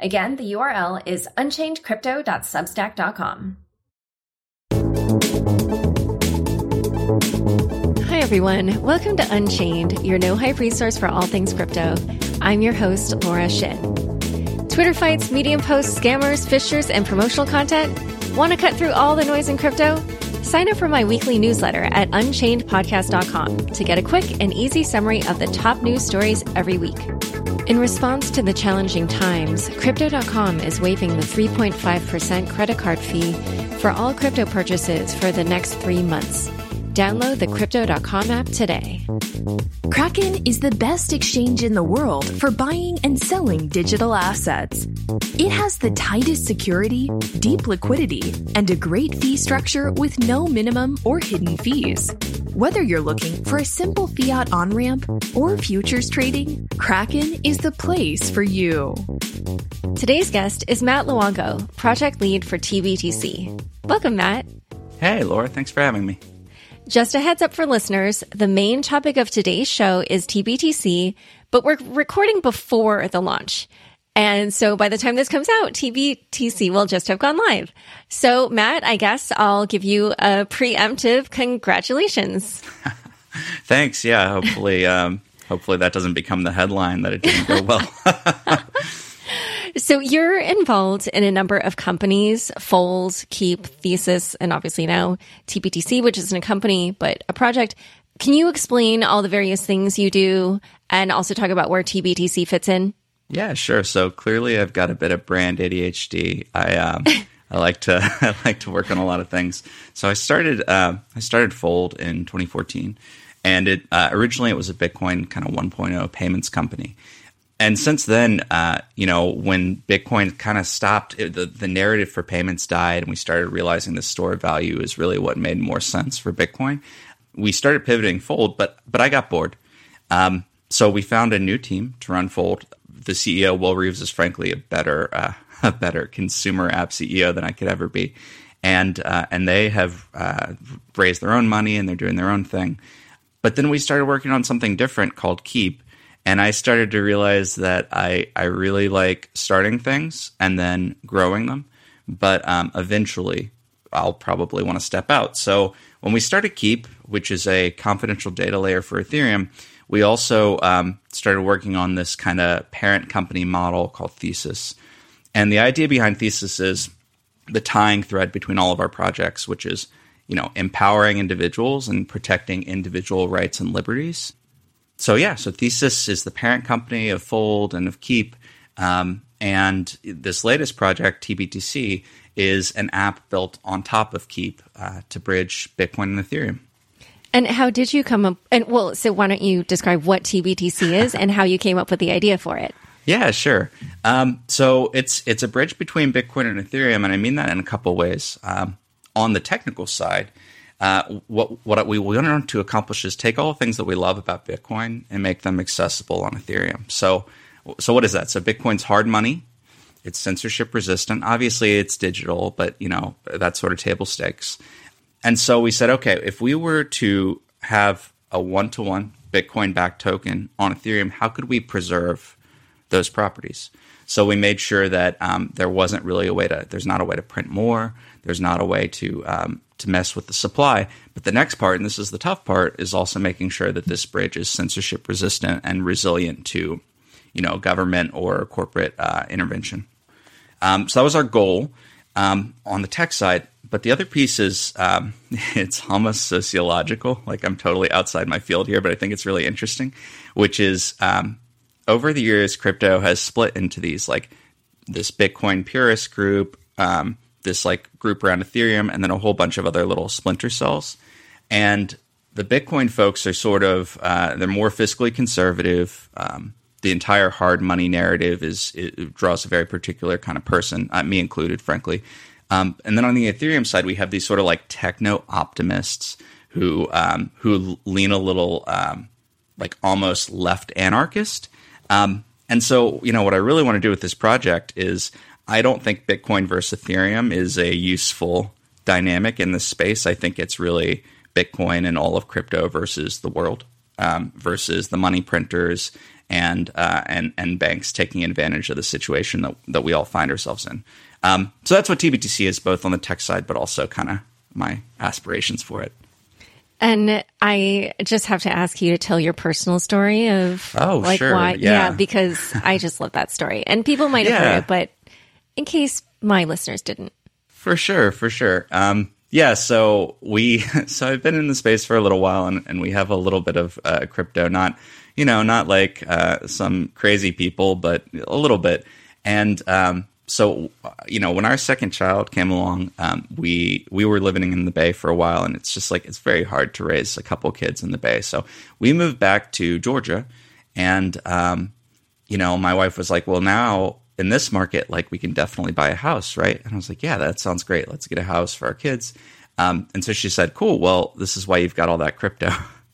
Again, the URL is unchainedcrypto.substack.com. Hi, everyone. Welcome to Unchained, your no hype resource for all things crypto. I'm your host, Laura Shin. Twitter fights, Medium posts, scammers, phishers, and promotional content? Want to cut through all the noise in crypto? Sign up for my weekly newsletter at unchainedpodcast.com to get a quick and easy summary of the top news stories every week. In response to the challenging times, Crypto.com is waiving the 3.5% credit card fee for all crypto purchases for the next three months. Download the Crypto.com app today. Kraken is the best exchange in the world for buying and selling digital assets. It has the tightest security, deep liquidity, and a great fee structure with no minimum or hidden fees. Whether you're looking for a simple fiat on ramp or futures trading, Kraken is the place for you. Today's guest is Matt Luongo, project lead for TBTC. Welcome, Matt. Hey, Laura. Thanks for having me. Just a heads up for listeners, the main topic of today's show is TBTC, but we're recording before the launch. And so by the time this comes out, TBTC will just have gone live. So Matt, I guess I'll give you a preemptive congratulations. Thanks. Yeah. Hopefully, um, hopefully that doesn't become the headline that it didn't go well. So you're involved in a number of companies, Fold, Keep, Thesis, and obviously now TBTC, which isn't a company, but a project. Can you explain all the various things you do and also talk about where TBTC fits in? Yeah, sure. So clearly I've got a bit of brand ADHD. I, um, I like to I like to work on a lot of things. So I started uh, I started Fold in 2014, and it uh, originally it was a Bitcoin kind of 1.0 payments company, and since then, uh, you know, when Bitcoin kind of stopped, it, the the narrative for payments died, and we started realizing the store value is really what made more sense for Bitcoin. We started pivoting Fold, but but I got bored. Um, so we found a new team to run Fold. The CEO, Will Reeves, is frankly a better uh, a better consumer app CEO than I could ever be, and uh, and they have uh, raised their own money and they're doing their own thing. But then we started working on something different called Keep and I started to realize that I, I really like starting things and then growing them. But um, eventually, I'll probably want to step out. So when we started Keep, which is a confidential data layer for Ethereum, we also um, started working on this kind of parent company model called Thesis. And the idea behind Thesis is the tying thread between all of our projects, which is you know empowering individuals and protecting individual rights and liberties so yeah, so Thesis is the parent company of Fold and of Keep, um, and this latest project, TBTC, is an app built on top of Keep uh, to bridge Bitcoin and Ethereum. And how did you come up? And well, so why don't you describe what TBTC is and how you came up with the idea for it? Yeah, sure. Um, so it's it's a bridge between Bitcoin and Ethereum, and I mean that in a couple ways. Um, on the technical side, uh, what what we want to accomplish is take all the things that we love about Bitcoin and make them accessible on Ethereum. So, so what is that? So Bitcoin's hard money. It's censorship resistant. Obviously, it's digital, but you know that's sort of table stakes. And so we said, okay, if we were to have a one to one Bitcoin backed token on Ethereum, how could we preserve those properties? So we made sure that um, there wasn't really a way to. There's not a way to print more. There's not a way to um, to mess with the supply. But the next part, and this is the tough part, is also making sure that this bridge is censorship resistant and resilient to, you know, government or corporate uh, intervention. Um, so that was our goal um, on the tech side. But the other piece is um, it's almost sociological. Like I'm totally outside my field here, but I think it's really interesting, which is um, over the years, crypto has split into these like this Bitcoin purist group, um, this like group around Ethereum, and then a whole bunch of other little splinter cells. And the Bitcoin folks are sort of uh, they're more fiscally conservative. Um, the entire hard money narrative is it draws a very particular kind of person, uh, me included, frankly. Um, and then on the Ethereum side, we have these sort of like techno optimists who um, who lean a little um, like almost left anarchist. Um, and so, you know, what I really want to do with this project is I don't think Bitcoin versus Ethereum is a useful dynamic in this space. I think it's really Bitcoin and all of crypto versus the world, um, versus the money printers and uh, and and banks taking advantage of the situation that that we all find ourselves in. Um, so that's what TBTC is, both on the tech side, but also kind of my aspirations for it. And I just have to ask you to tell your personal story of oh, like sure. why yeah. yeah, because I just love that story. And people might have Yeah. heard it, but in case my listeners didn't. For sure, for sure. Um, yeah, so we so I've been in the space for a little while, and, and we have a little bit of uh, crypto. Not you know, not like uh, some crazy people, but a little bit. And um, so you know, when our second child came along, um, we we were living in the Bay for a while, and it's just like it's very hard to raise a couple kids in the Bay. So we moved back to Georgia, and um, you know, my wife was like, "Well, now in this market, like we can definitely buy a house, right?" And I was like, "Yeah, that sounds great. Let's get a house for our kids." Um, and so she said, "Cool. Well, this is why you've got all that crypto."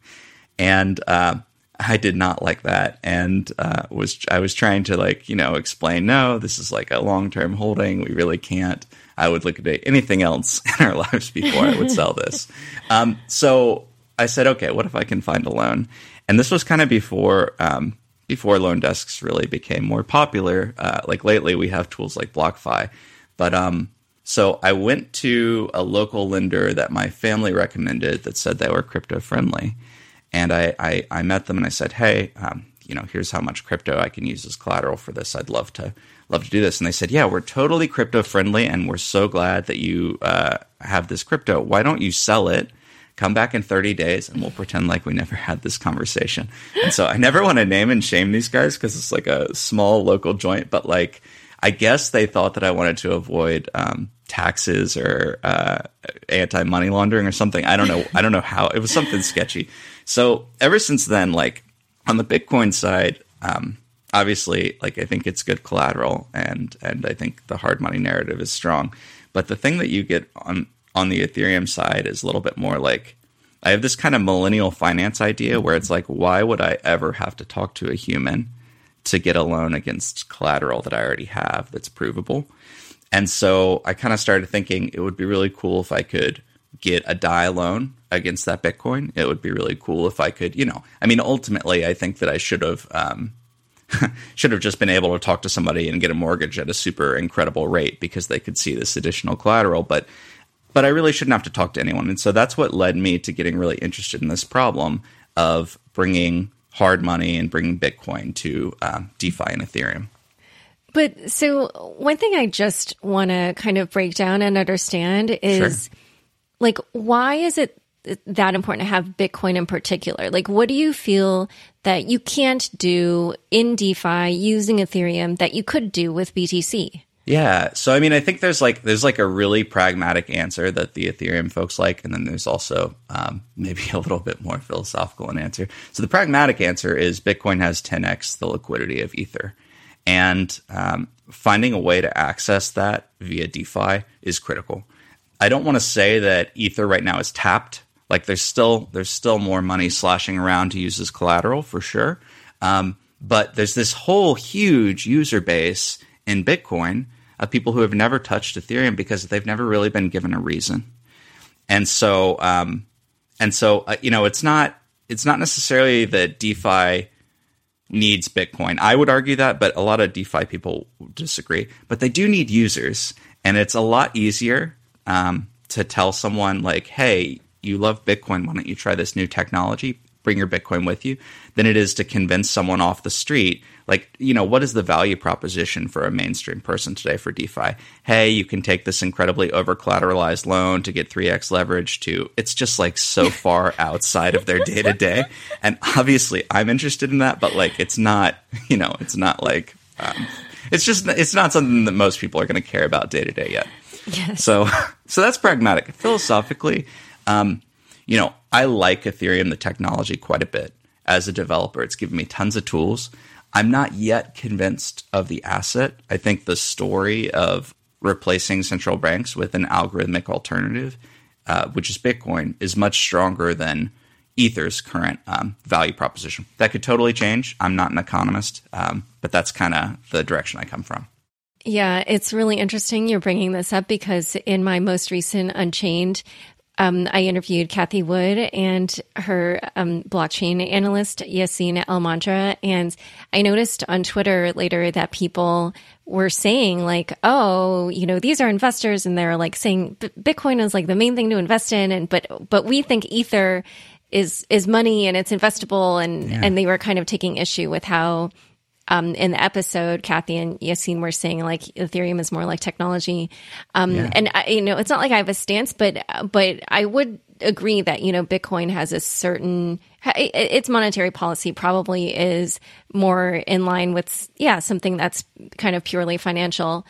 and uh, I did not like that, and uh, was I was trying to like you know explain, no, this is like a long term holding. We really can't. I would look at anything else in our lives before I would sell this. Um, so I said, okay, what if I can find a loan? And this was kind of before um, before loan desks really became more popular. Uh, like lately, we have tools like BlockFi, but um, so I went to a local lender that my family recommended that said they were crypto friendly, and I, I, I met them and I said, hey, um, you know, here's how much crypto I can use as collateral for this. I'd love to love to do this. And they said, yeah, we're totally crypto friendly, and we're so glad that you uh, have this crypto. Why don't you sell it? Come back in 30 days and we'll pretend like we never had this conversation. And so I never want to name and shame these guys because it's like a small local joint, but like I guess they thought that I wanted to avoid um, taxes or uh, anti money laundering or something. I don't know. I don't know how. It was something sketchy. So ever since then, like on the Bitcoin side, um, obviously, like I think it's good collateral, and and I think the hard money narrative is strong. But the thing that you get on on the Ethereum side is a little bit more like I have this kind of millennial finance idea where it's like, why would I ever have to talk to a human to get a loan against collateral that I already have that's provable? And so I kind of started thinking it would be really cool if I could get a DAI loan against that Bitcoin. It would be really cool if I could, you know, I mean, ultimately, I think that I should have. Um, should have just been able to talk to somebody and get a mortgage at a super incredible rate because they could see this additional collateral. But but I really shouldn't have to talk to anyone. And so that's what led me to getting really interested in this problem of bringing hard money and bringing Bitcoin to um, DeFi and Ethereum. But so one thing I just want to kind of break down and understand is Sure. like why is it that important to have Bitcoin in particular? Like what do you feel that you can't do in DeFi using Ethereum that you could do with BTC? Yeah. So I mean, I think there's like there's like a really pragmatic answer that the Ethereum folks like, and then there's also um, maybe a little bit more philosophical an answer. So the pragmatic answer is Bitcoin has 10x the liquidity of Ether, and um, finding a way to access that via DeFi is critical. I don't want to say that Ether right now is tapped. Like there's still there's still more money sloshing around to use as collateral for sure. Um, but there's this whole huge user base in Bitcoin of people who have never touched Ethereum because they've never really been given a reason. And so, um, and so, uh, you know, it's not it's not necessarily that DeFi needs Bitcoin. I would argue that, but a lot of DeFi people disagree. But they do need users, and it's a lot easier um, to tell someone like, "Hey, you love Bitcoin. Why don't you try this new technology? Bring your Bitcoin with you." Than it is to convince someone off the street. Like, you know, what is the value proposition for a mainstream person today for DeFi? Hey, you can take this incredibly over collateralized loan to get 3x leverage to. It's just like so far outside of their day to day. And obviously, I'm interested in that, but like, it's not, you know, it's not like, um, it's just, it's not something that most people are going to care about day to day yet. Yes. So, so that's pragmatic. Philosophically, um, you know, I like Ethereum, the technology, quite a bit. As a developer, it's given me tons of tools. I'm not yet convinced of the asset. I think the story of replacing central banks with an algorithmic alternative, uh, which is Bitcoin, is much stronger than Ether's current um, value proposition. That could totally change. I'm not an economist, um, but that's kind of the direction I come from. Yeah, it's really interesting you're bringing this up because in my most recent Unchained, um, I interviewed Cathie Wood and her um, blockchain analyst, Yassine Elmandjra. And I noticed on Twitter later that people were saying, like, oh, you know, these are investors. And they're like saying Bitcoin is like the main thing to invest in. And, but, but we think Ether is, is money and it's investable. And, yeah. and they were kind of taking issue with how um, in the episode, Cathie and Yassine were saying like Ethereum is more like technology. Um, yeah. and I, you know, it's not like I have a stance, but, but I would agree that, you know, Bitcoin has a certain, its monetary policy probably is more in line with, yeah, something that's kind of purely financial.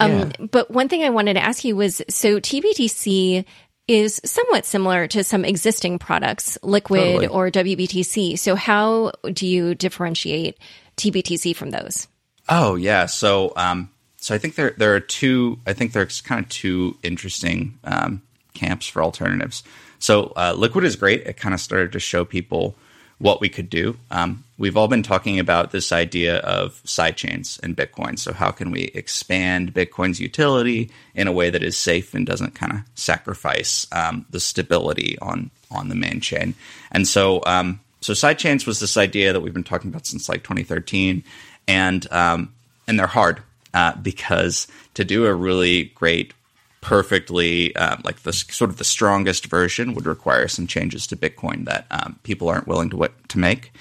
Um, yeah. but one thing I wanted to ask you was, so TBTC is somewhat similar to some existing products, Liquid totally. or WBTC. So how do you differentiate TBTC from those? Oh yeah, so um, so I think there there are two. I think there's kind of two interesting um, camps for alternatives. So uh, Liquid is great. It kind of started to show people what we could do. Um, we've all been talking about this idea of sidechains and Bitcoin. So how can we expand Bitcoin's utility in a way that is safe and doesn't kind of sacrifice um, the stability on on the main chain? And so um, so sidechains was this idea that we've been talking about since like 2013, and um, and they're hard uh, because to do a really great, perfectly uh, like the sort of the strongest version would require some changes to Bitcoin that um, people aren't willing to to make.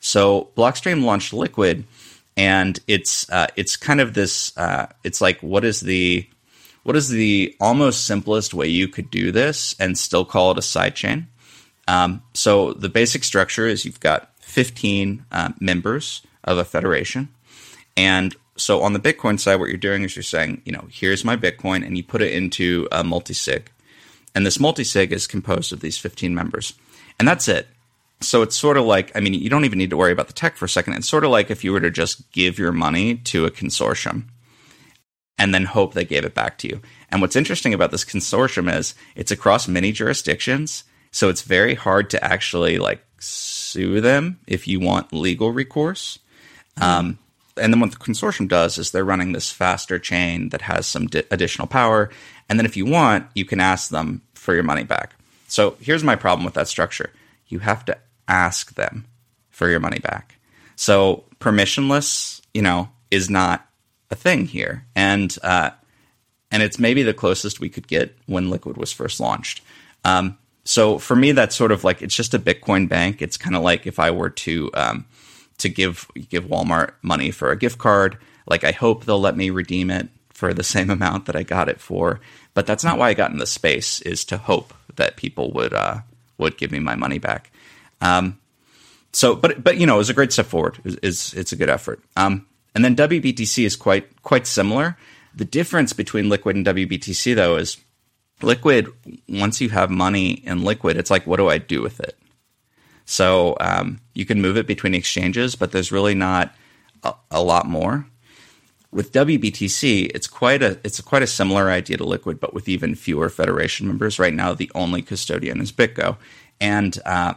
So Blockstream launched Liquid, and it's uh, it's kind of this. Uh, it's like what is the what is the almost simplest way you could do this and still call it a sidechain? Um, so the basic structure is you've got 15 uh, members of a federation. And so on the Bitcoin side, what you're doing is you're saying, you know, here's my Bitcoin, and you put it into a multi sig. And this multi sig is composed of these 15 members. And that's it. So it's sort of like, I mean, you don't even need to worry about the tech for a second. It's sort of like if you were to just give your money to a consortium and then hope they gave it back to you. And what's interesting about this consortium is it's across many jurisdictions so it's very hard to actually like sue them if you want legal recourse. Um, and then what the consortium does is they're running this faster chain that has some di- additional power. And then if you want, you can ask them for your money back. So here's my problem with that structure you have to ask them for your money back. So permissionless, you know, is not a thing here. And, uh, and it's maybe the closest we could get when Liquid was first launched. Um, so for me, that's sort of like it's just a Bitcoin bank. It's kind of like if I were to um, to give give Walmart money for a gift card. Like I hope they'll let me redeem it for the same amount that I got it for. But that's not why I got in the space. Is to hope that people would uh, would give me my money back. Um, so, but but you know, it was a great step forward. It's it's, a good effort. Um, and then WBTC is quite quite similar. The difference between Liquid and WBTC though is liquid once you have money in liquid it's like what do i do with it? So um, you can move it between exchanges but there's really not a, a, lot more. With wbtc it's quite a it's quite a similar idea to liquid but with even fewer federation members. Right now the only custodian is bitgo and uh,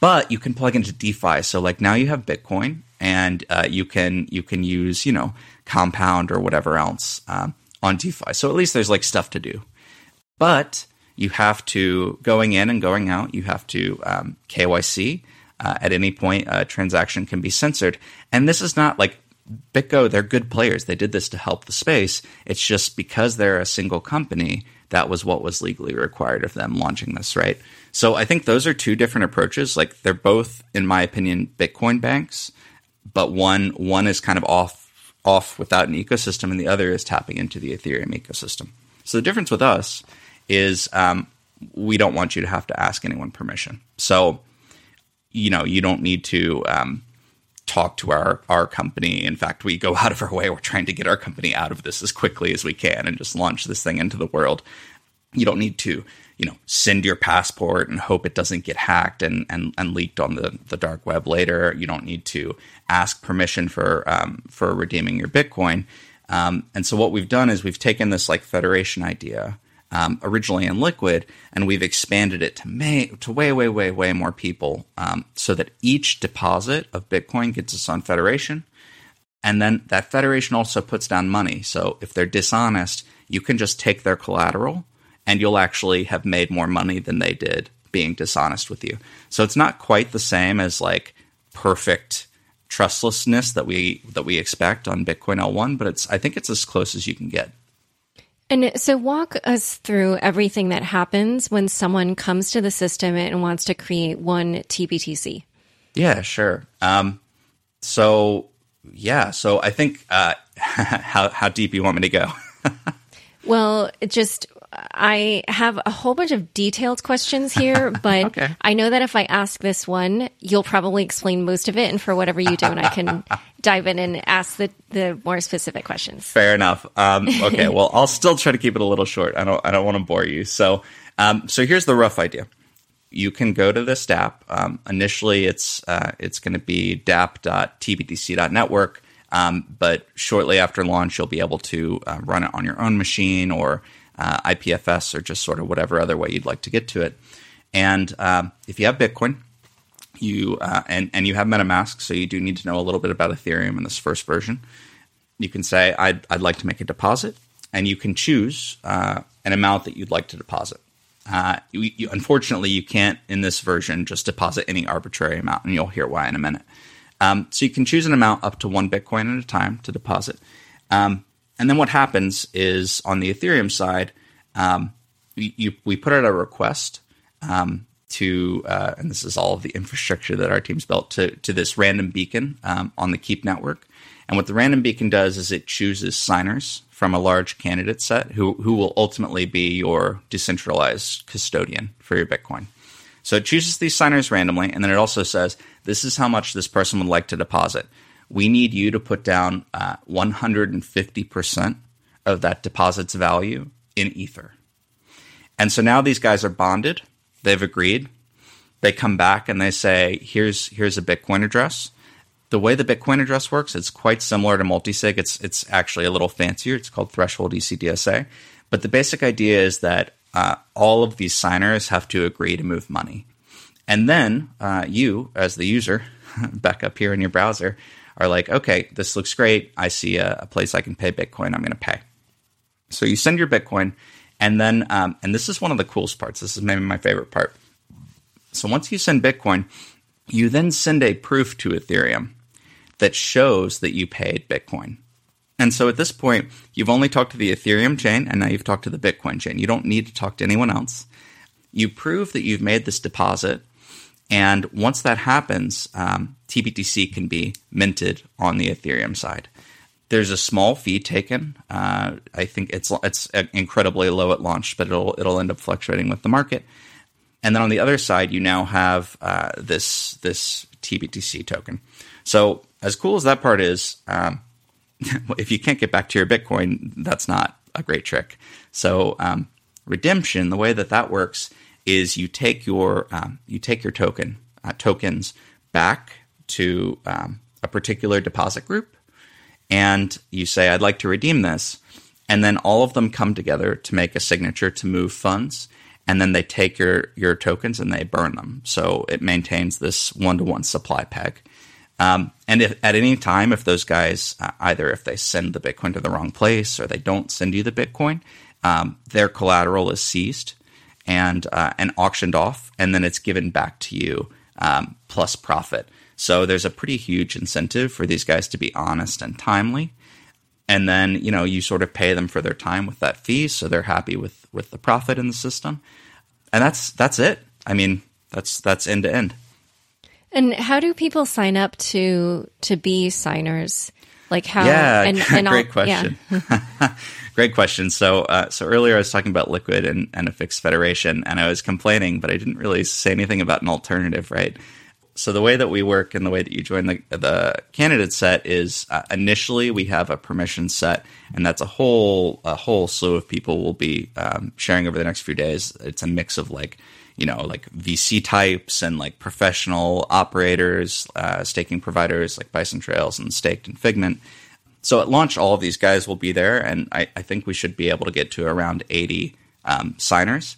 but you can plug into defi. So like now you have bitcoin and uh, you can you can use you know compound or whatever else um, on defi. So at least there's like stuff to do but you have to going in and going out. You have to um, KYC. Uh, at any point, a transaction can be censored, and this is not like BitGo. They're good players. They did this to help the space. It's just because they're a single company that was what was legally required of them launching this, right? So I think those are two different approaches. Like they're both, in my opinion, Bitcoin banks, but one one is kind of off off without an ecosystem, and the other is tapping into the Ethereum ecosystem. So the difference with us is um, we don't want you to have to ask anyone permission. So, you know, you don't need to um, talk to our our company. In fact, we go out of our way. We're trying to get our company out of this as quickly as we can and just launch this thing into the world. You don't need to, you know, send your passport and hope it doesn't get hacked and, and, and leaked on the, the dark web later. You don't need to ask permission for um, for redeeming your Bitcoin. Um, and so what we've done is we've taken this like federation idea um, originally in Liquid, and we've expanded it to may, to way, way, way, way more people, um, so that each deposit of Bitcoin gets us on Federation, and then that Federation also puts down money. So if they're dishonest, you can just take their collateral, and you'll actually have made more money than they did being dishonest with you. So it's not quite the same as like perfect trustlessness that we that we expect on Bitcoin L1, but it's I think it's as close as you can get. And so, walk us through everything that happens when someone comes to the system and wants to create one TBTC. Yeah, sure. Um, so, yeah, so I think uh, how how deep you want me to go? well, just I have a whole bunch of detailed questions here, but okay. I know that if I ask this one, you'll probably explain most of it. And for whatever you do, and I can dive in and ask the, the more specific questions. Fair enough. Um, okay. well, I'll still try to keep it a little short. I don't, I don't want to bore you. So, um, so here's the rough idea. You can go to this DApp. Um, initially, it's uh, it's going to be dap.tbtc.network. Um, but shortly after launch, you'll be able to uh, run it on your own machine or uh, IPFS or just sort of whatever other way you'd like to get to it. And um, if you have Bitcoin, you uh, and and you have MetaMask, so you do need to know a little bit about Ethereum in this first version. You can say I'd I'd like to make a deposit, and you can choose uh, an amount that you'd like to deposit. Uh, you, you, unfortunately, you can't in this version just deposit any arbitrary amount, and you'll hear why in a minute. Um, so you can choose an amount up to one Bitcoin at a time to deposit. Um, and then what happens is on the Ethereum side, um, you, we put out a request um, to, uh, and this is all of the infrastructure that our team's built to to this random beacon um, on the Keep network. And what the random beacon does is it chooses signers from a large candidate set who who will ultimately be your decentralized custodian for your Bitcoin. So it chooses these signers randomly, and then it also says this is how much this person would like to deposit we need you to put down uh, 150% of that deposit's value in Ether. And so now these guys are bonded. They've agreed. They come back and they say, here's, here's a Bitcoin address. The way the Bitcoin address works, it's quite similar to multisig. It's, it's actually a little fancier. It's called Threshold ECDSA. But the basic idea is that uh, all of these signers have to agree to move money. And then uh, you, as the user, back up here in your browser, are like, okay, this looks great. I see a, a place I can pay Bitcoin. I'm going to pay. So you send your Bitcoin, and then, um, and this is one of the coolest parts. This is maybe my favorite part. So once you send Bitcoin, you then send a proof to Ethereum that shows that you paid Bitcoin. And so at this point, you've only talked to the Ethereum chain, and now you've talked to the Bitcoin chain. You don't need to talk to anyone else. You prove that you've made this deposit and once that happens, um, TBTC can be minted on the Ethereum side. There's a small fee taken. Uh, I think it's it's incredibly low at launch, but it'll it'll end up fluctuating with the market. And then on the other side, you now have uh, this this TBTC token. So as cool as that part is, um, if you can't get back to your Bitcoin, that's not a great trick. So um, redemption, the way that that works is you take your um, you take your token uh, tokens back to um, a particular deposit group, and you say, "I'd like to redeem this," and then all of them come together to make a signature to move funds, and then they take your your tokens and they burn them. So it maintains this one to one supply peg. Um, and if, at any time, if those guys uh, either if they send the Bitcoin to the wrong place or they don't send you the Bitcoin, um, their collateral is seized and uh, and auctioned off, and then it's given back to you um, plus profit. So there's a pretty huge incentive for these guys to be honest and timely, and then you know you sort of pay them for their time with that fee, so they're happy with with the profit in the system, and that's that's it. I mean, that's that's end to end. And how do people sign up to to be signers? Like how? Yeah, and, and great all, question. Yeah. great question. So, uh, so earlier I was talking about Liquid and, and a fixed federation, and I was complaining, but I didn't really say anything about an alternative, right? So the way that we work and the way that you join the the candidate set is uh, initially we have a permission set, and that's a whole a whole slew of people will be um, sharing over the next few days. It's a mix of like you know like VC types and like professional operators, uh, staking providers like Bison Trails and Staked and Figment. So at launch, all of these guys will be there, and I, I think we should be able to get to around eighty um, signers.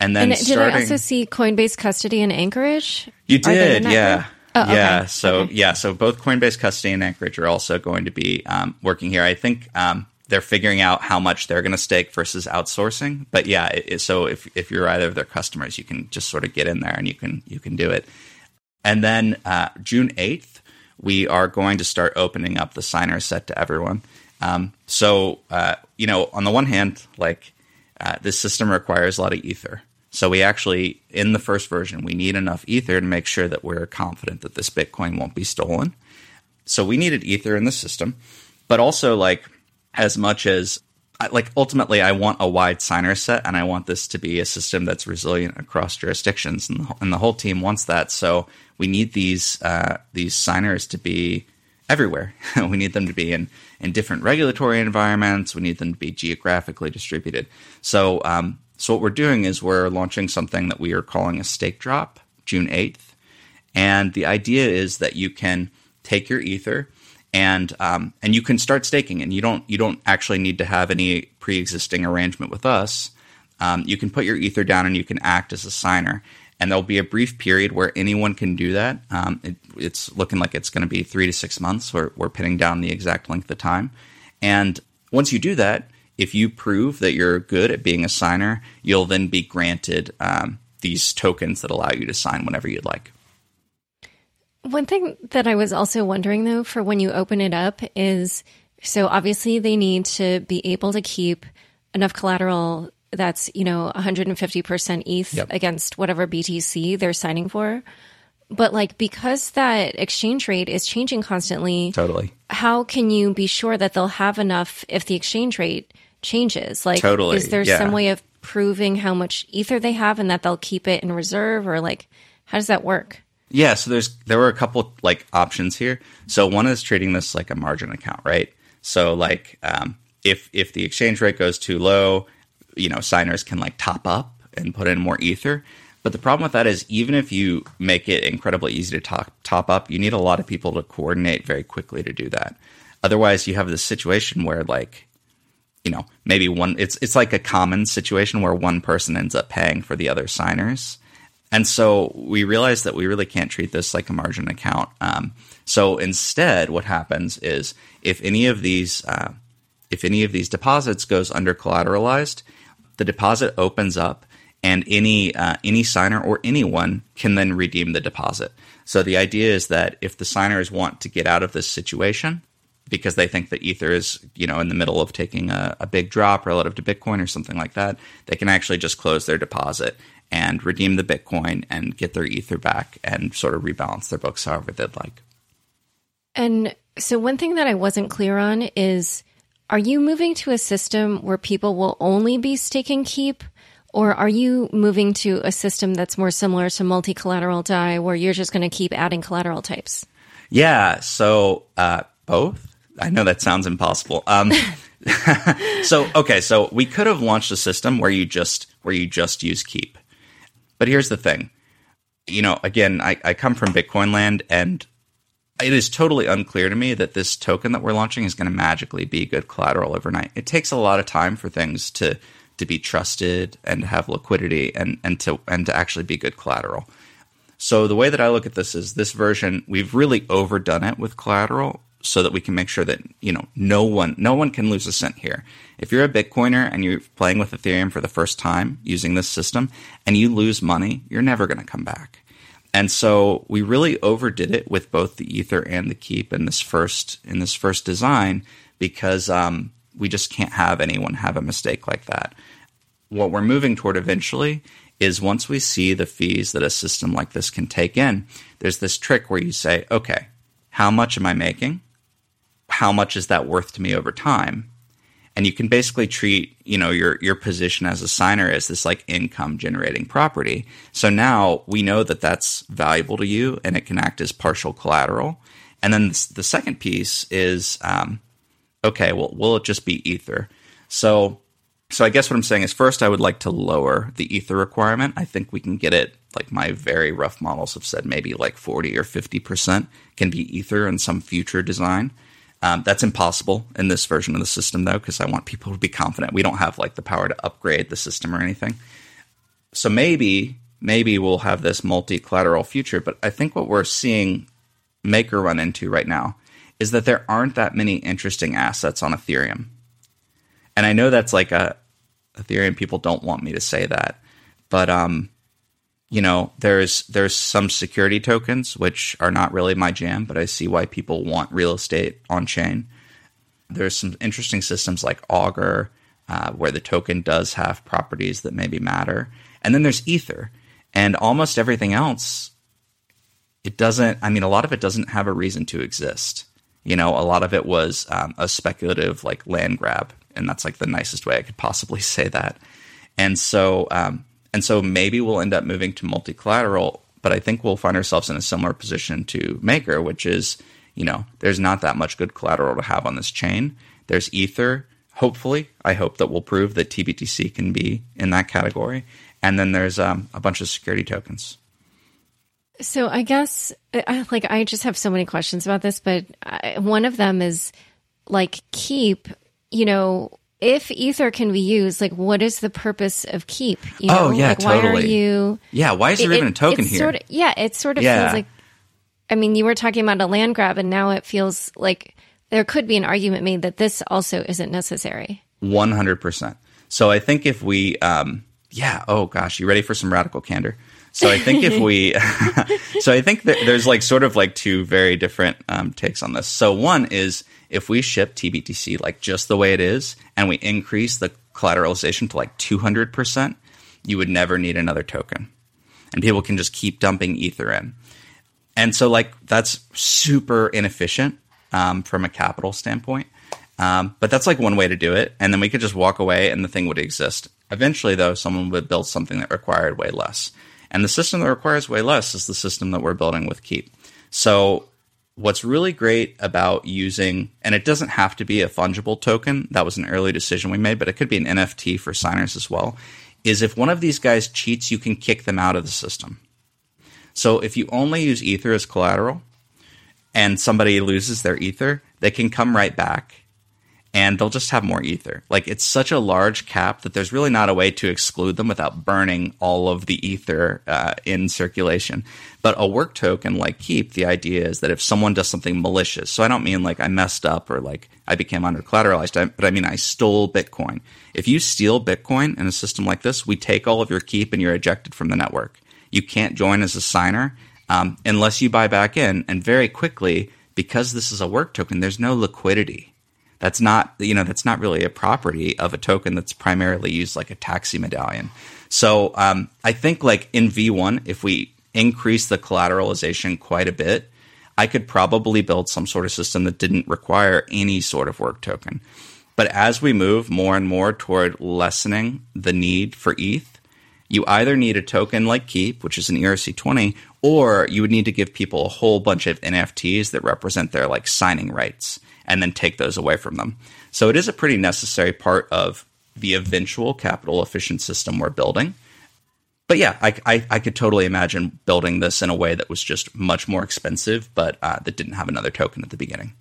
And then and starting, did I also see Coinbase custody in Anchorage? You did, yeah. Oh, okay. Yeah, so Okay. yeah, so both Coinbase Custody and Anchorage are also going to be um, working here. I think um, they're figuring out how much they're going to stake versus outsourcing. But yeah, it, it- so if if you're either of their customers, you can just sort of get in there and you can you can do it. And then uh, June eighth, we are going to start opening up the signer set to everyone. Um, so uh, you know, on the one hand, like uh, this system requires a lot of ether. So we actually, in the first version, we need enough ether to make sure that we're confident that this Bitcoin won't be stolen. So we needed ether in the system, but also like as much as like ultimately I want a wide signer set and I want this to be a system that's resilient across jurisdictions and the, and the whole team wants that. So we need these uh, these signers to be everywhere. we need them to be in in different regulatory environments. We need them to be geographically distributed. So um, so what we're doing is we're launching something that we are calling a stake drop June eighth. And the idea is that you can take your ether and um, and you can start staking, and you don't you don't actually need to have any pre-existing arrangement with us. Um, you can put your ether down, and you can act as a signer. And there'll be a brief period where anyone can do that. Um, it, it's looking like it's going to be three to six months. We're, we're pinning down the exact length of time. And once you do that, if you prove that you're good at being a signer, you'll then be granted um, these tokens that allow you to sign whenever you'd like. One thing that I was also wondering though, for when you open it up, is so obviously they need to be able to keep enough collateral that's, you know, 150% ETH Yep. against whatever BTC they're signing for. But like, because that exchange rate is changing constantly, Totally. how can you be sure that they'll have enough if the exchange rate changes? Like, Totally, is there yeah. some way of proving how much ether they have and that they'll keep it in reserve, or like, how does that work? Yeah, so there's there were a couple like options here. So one is treating this like a margin account, right? So like um, if if the exchange rate goes too low, you know, signers can like top up and put in more ether. But the problem with that is even if you make it incredibly easy to top top up, you need a lot of people to coordinate very quickly to do that. Otherwise, you have this situation where like you know maybe one it's it's like a common situation where one person ends up paying for the other signers. And so we realized that we really can't treat this like a margin account. Um, so instead what happens is if any of these uh, if any of these deposits goes under collateralized the deposit opens up and any uh, any signer or anyone can then redeem the deposit. So the idea is that if the signers want to get out of this situation because they think that Ether is, you know, in the middle of taking a, a big drop relative to Bitcoin or something like that, they can actually just close their deposit and redeem the Bitcoin and get their Ether back and sort of rebalance their books however they'd like. And so, one thing that I wasn't clear on is are you moving to a system where people will only be staking keep? Or are you moving to a system that's more similar to multi collateral DAI where you're just going to keep adding collateral types? Yeah, so uh, both. I know that sounds impossible. Um, so okay, so we could have launched a system where you just where you just use Keep, but here's the thing. You know, again, I, I come from Bitcoin land, and it is totally unclear to me that this token that we're launching is going to magically be good collateral overnight. It takes a lot of time for things to to be trusted and have liquidity and and to and to actually be good collateral. So the way that I look at this is this version we've really overdone it with collateral so that we can make sure that you know no one no one can lose a cent here. If you're a Bitcoiner and you're playing with Ethereum for the first time using this system and you lose money, you're never going to come back. And so we really overdid it with both the Ether and the Keep in this first in this first design because um, we just can't have anyone have a mistake like that. What we're moving toward eventually is once we see the fees that a system like this can take in, there's this trick where you say, okay, how much am I making? How much is that worth to me over time? and you can basically treat you know your your position as a signer as this like income generating property. So now we know that that's valuable to you, and it can act as partial collateral. And then the second piece is um, okay, well, will it just be ether? So so I guess what I'm saying is first I would like to lower the ether requirement. I think we can get it like my very rough models have said maybe like 40 or 50% can be ether in some future design. Um, that's impossible in this version of the system though because I want people to be confident. We don't have like the power to upgrade the system or anything. So maybe maybe we'll have this multi-collateral future, but I think what we're seeing Maker run into right now is that there aren't that many interesting assets on Ethereum. And I know that's like a Ethereum people don't want me to say that, but um, you know, there's there's some security tokens which are not really my jam, but I see why people want real estate on chain. There's some interesting systems like Augur, uh, where the token does have properties that maybe matter, and then there's Ether, and almost everything else. It doesn't. I mean, a lot of it doesn't have a reason to exist. You know, a lot of it was um, a speculative like land grab and that's like the nicest way I could possibly say that. And so, um, and so maybe we'll end up moving to multi collateral, but I think we'll find ourselves in a similar position to Maker, which is, you know, there's not that much good collateral to have on this chain. There's Ether. Hopefully, I hope that we'll prove that TBTC can be in that category. And then there's um, a bunch of security tokens. So I guess, like, I just have so many questions about this, but I, one of them is like, keep you know, if ether can be used, like what is the purpose of keep? You know? Oh yeah, like, totally. Why are you? Yeah, why is there it, even a token here? Sort of, yeah, it sort of yeah. feels like. I mean, you were talking about a land grab, and now it feels like there could be an argument made that this also isn't necessary. One hundred percent. So I think if we, um, yeah, oh gosh, you ready for some radical candor? So I think if we, so I think there's like sort of like two very different um, takes on this. So one is if we ship TBTC like just the way it is and we increase the collateralization to like 200%, you would never need another token. And people can just keep dumping Ether in. And so, like, that's super inefficient um, from a capital standpoint. Um, but that's like one way to do it. And then we could just walk away and the thing would exist. Eventually, though, someone would build something that required way less. And the system that requires way less is the system that we're building with Keep. So what's really great about using, and it doesn't have to be a fungible token, that was an early decision we made, but it could be an NFT for signers as well, is if one of these guys cheats, you can kick them out of the system. So if you only use Ether as collateral and somebody loses their Ether, they can come right back and they'll just have more ether. Like it's such a large cap that there's really not a way to exclude them without burning all of the ether uh, in circulation. But a work token like Keep, the idea is that if someone does something malicious, so I don't mean like I messed up or like I became under collateralized, but I mean I stole Bitcoin. If you steal Bitcoin in a system like this, we take all of your Keep and you're ejected from the network. You can't join as a signer um, unless you buy back in, and very quickly because this is a work token, there's no liquidity that's not you know that's not really a property of a token that's primarily used like a taxi medallion. So um, I think like in V1, if we increase the collateralization quite a bit, I could probably build some sort of system that didn't require any sort of work token. But as we move more and more toward lessening the need for ETH, you either need a token like Keep, which is an ERC20, or you would need to give people a whole bunch of NFTs that represent their like signing rights and then take those away from them. So it is a pretty necessary part of the eventual capital efficient system we're building. But yeah, I, I, I could totally imagine building this in a way that was just much more expensive, but uh, that didn't have another token at the beginning.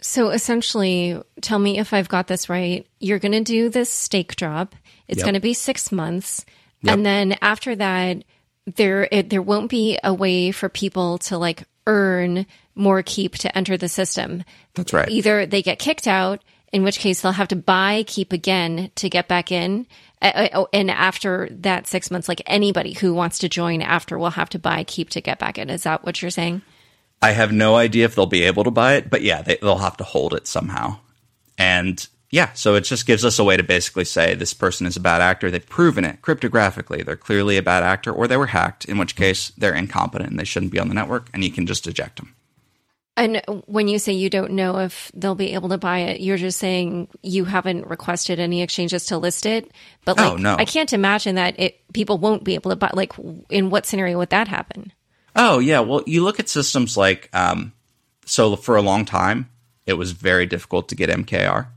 So essentially, tell me if I've got this right. You're going to do this stake drop. It's yep. going to be six months, yep. and then after that, there it, there won't be a way for people to like earn more keep to enter the system. That's right. Either they get kicked out, in which case they'll have to buy keep again to get back in. Uh, uh, oh, and after that six months, like anybody who wants to join after will have to buy keep to get back in. Is that what you're saying? I have no idea if they'll be able to buy it, but yeah, they, will have to hold it somehow. And yeah, so it just gives us a way to basically say this person is a bad actor. They've proven it cryptographically. They're clearly a bad actor, or they were hacked, in which case they're incompetent and they shouldn't be on the network, and you can just eject them. And when you say you don't know if they'll be able to buy it, you're just saying you haven't requested any exchanges to list it. But like, oh, no. I can't imagine that it people won't be able to buy. Like, in what scenario would that happen? Oh yeah, well you look at systems like um, so for a long time it was very difficult to get MKR,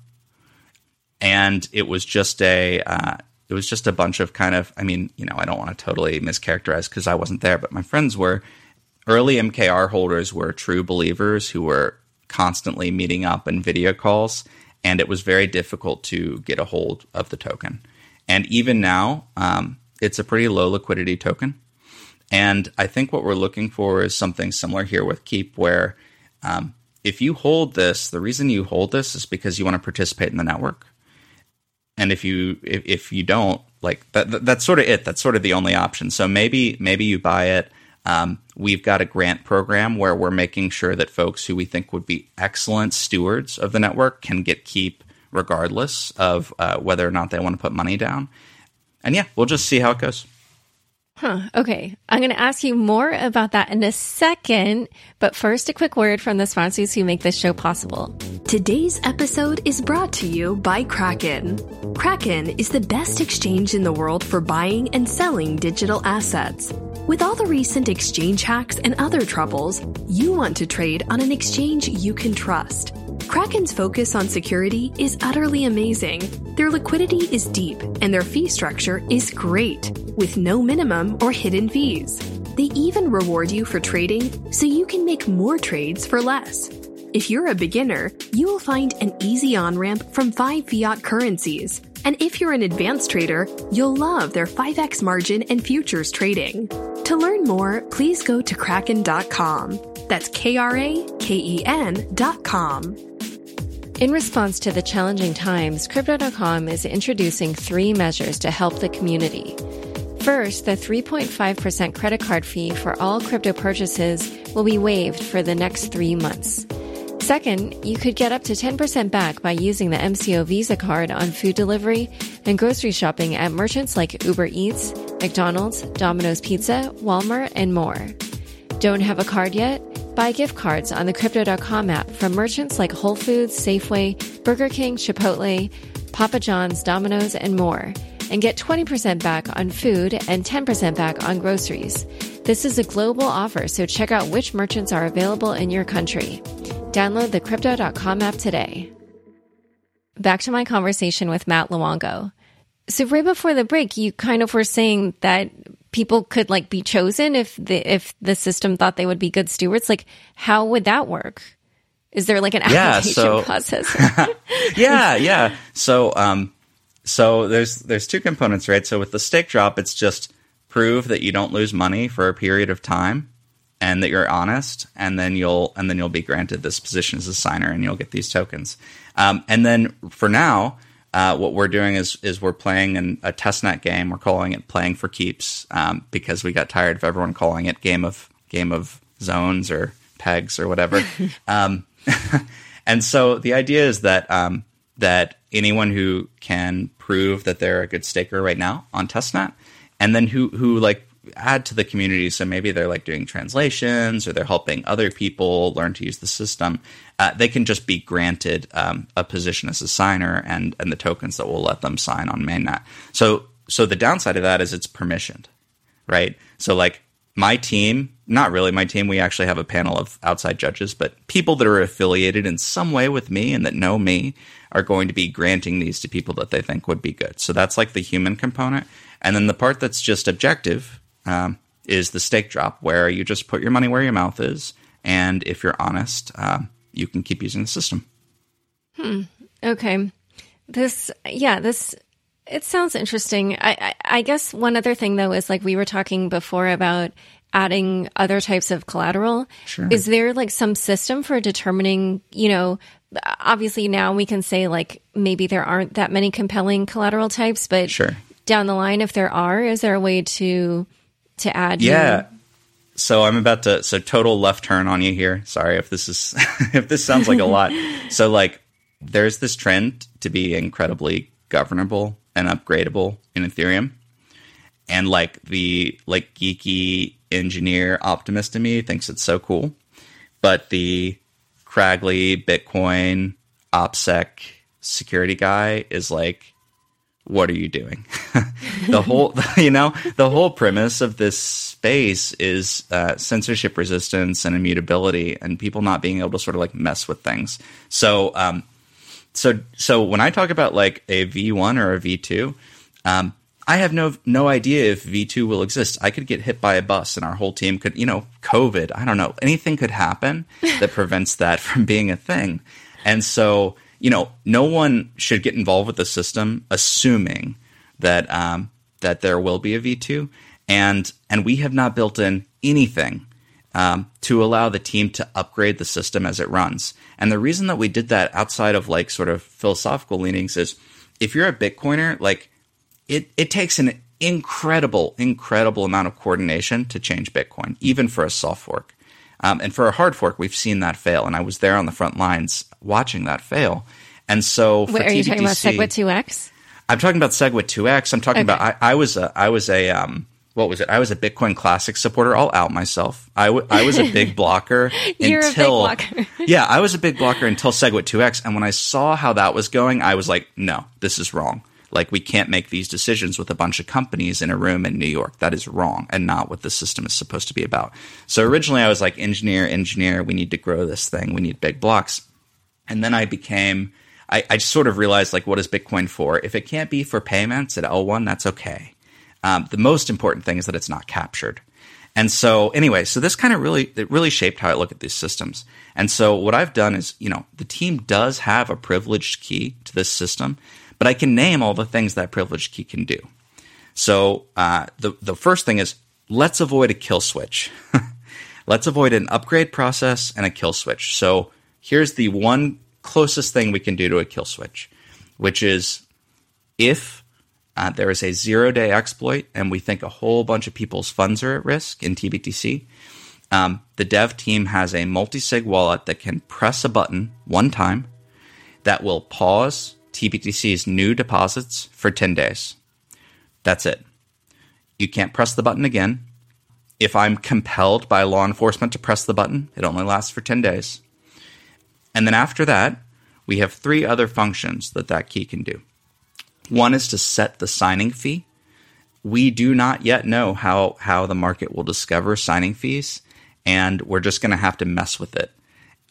and it was just a uh, it was just a bunch of kind of I mean you know I don't want to totally mischaracterize because I wasn't there, but my friends were early MKR holders were true believers who were constantly meeting up in video calls, and it was very difficult to get a hold of the token. And even now, um, it's a pretty low liquidity token. And I think what we're looking for is something similar here with Keep, where um, if you hold this, the reason you hold this is because you want to participate in the network. And if you if, if you don't, like that, that, that's sort of it. That's sort of the only option. So maybe maybe you buy it um, we've got a grant program where we're making sure that folks who we think would be excellent stewards of the network can get keep regardless of uh, whether or not they want to put money down. And yeah, we'll just see how it goes. Huh. Okay. I'm going to ask you more about that in a second. But first, a quick word from the sponsors who make this show possible. Today's episode is brought to you by Kraken. Kraken is the best exchange in the world for buying and selling digital assets. With all the recent exchange hacks and other troubles, you want to trade on an exchange you can trust. Kraken's focus on security is utterly amazing. Their liquidity is deep and their fee structure is great, with no minimum or hidden fees. They even reward you for trading so you can make more trades for less. If you're a beginner, you will find an easy on ramp from five fiat currencies. And if you're an advanced trader, you'll love their 5x margin and futures trading. To learn more, please go to kraken.com. That's K R A K E N.com. In response to the challenging times, Crypto.com is introducing three measures to help the community. First, the 3.5% credit card fee for all crypto purchases will be waived for the next three months. Second, you could get up to 10% back by using the MCO Visa card on food delivery and grocery shopping at merchants like Uber Eats, McDonald's, Domino's Pizza, Walmart, and more. Don't have a card yet? Buy gift cards on the Crypto.com app from merchants like Whole Foods, Safeway, Burger King, Chipotle, Papa John's, Domino's, and more. And get 20% back on food and 10% back on groceries. This is a global offer, so check out which merchants are available in your country. Download the Crypto.com app today. Back to my conversation with Matt Luongo. So right before the break, you kind of were saying that people could like be chosen if the if the system thought they would be good stewards. Like, how would that work? Is there like an application so, process? yeah, yeah. So, um, so there's there's two components, right? So with the stake drop, it's just prove that you don't lose money for a period of time and that you're honest, and then you'll and then you'll be granted this position as a signer, and you'll get these tokens. Um, and then for now, uh, what we're doing is is we're playing in a testnet game. We're calling it playing for keeps um, because we got tired of everyone calling it game of game of zones or pegs or whatever. um, and so the idea is that um, that anyone who can prove that they're a good staker right now on testnet, and then who who like add to the community. So maybe they're like doing translations or they're helping other people learn to use the system. Uh, they can just be granted um, a position as a signer and and the tokens that will let them sign on mainnet. So so the downside of that is it's permissioned, right? So like my team, not really my team, we actually have a panel of outside judges, but people that are affiliated in some way with me and that know me are going to be granting these to people that they think would be good. So that's like the human component. And then the part that's just objective um, is the stake drop, where you just put your money where your mouth is, and if you're honest, um, you can keep using the system. Hmm. Okay. This, yeah, this. It sounds interesting. I, I, I guess one other thing though is like we were talking before about adding other types of collateral. Sure. Is there like some system for determining, you know, obviously now we can say like maybe there aren't that many compelling collateral types, but sure. down the line, if there are, is there a way to to add? Yeah. So I'm about to so total left turn on you here. Sorry if this is if this sounds like a lot. so like there's this trend to be incredibly governable and upgradable in Ethereum. And like the like geeky engineer optimist in me thinks it's so cool. But the Cragly Bitcoin OPSEC security guy is like, what are you doing? the whole, you know, the whole premise of this space is uh, censorship resistance and immutability, and people not being able to sort of like mess with things. So, um, so, so when I talk about like a V1 or a V2, um, I have no no idea if V2 will exist. I could get hit by a bus and our whole team could, you know, COVID, I don't know, anything could happen that prevents that from being a thing. And so, you know, no one should get involved with the system assuming that um, that there will be a V2 and and we have not built in anything um, to allow the team to upgrade the system as it runs. And the reason that we did that outside of like sort of philosophical leanings is if you're a Bitcoiner, like it, it takes an incredible, incredible amount of coordination to change Bitcoin, even for a soft fork. Um, and for a hard fork, we've seen that fail. And I was there on the front lines watching that fail. And so, Wait, are you talking about SegWit 2x? I'm talking about SegWit 2x. I'm talking okay. about I, I, was a I was a um, what was it? I was a Bitcoin Classic supporter. I'll out myself. I, w- I was a big blocker You're until a big blocker. yeah, I was a big blocker until SegWit 2x. And when I saw how that was going, I was like, no, this is wrong. Like we can't make these decisions with a bunch of companies in a room in New York. That is wrong and not what the system is supposed to be about. So originally I was like engineer, engineer, we need to grow this thing. We need big blocks. And then I became I, I just sort of realized like what is Bitcoin for? If it can't be for payments at L1, that's okay. Um, the most important thing is that it's not captured. And so anyway, so this kind of really it really shaped how I look at these systems. And so what I've done is, you know, the team does have a privileged key to this system, but I can name all the things that privilege key can do. So uh, the the first thing is let's avoid a kill switch. let's avoid an upgrade process and a kill switch. So here's the one closest thing we can do to a kill switch, which is if uh, there is a zero day exploit and we think a whole bunch of people's funds are at risk in TBTC, um, the dev team has a multi sig wallet that can press a button one time that will pause TBTC's new deposits for 10 days. That's it. You can't press the button again. If I'm compelled by law enforcement to press the button, it only lasts for 10 days. And then after that, we have three other functions that that key can do. One is to set the signing fee. We do not yet know how, how the market will discover signing fees, and we're just going to have to mess with it.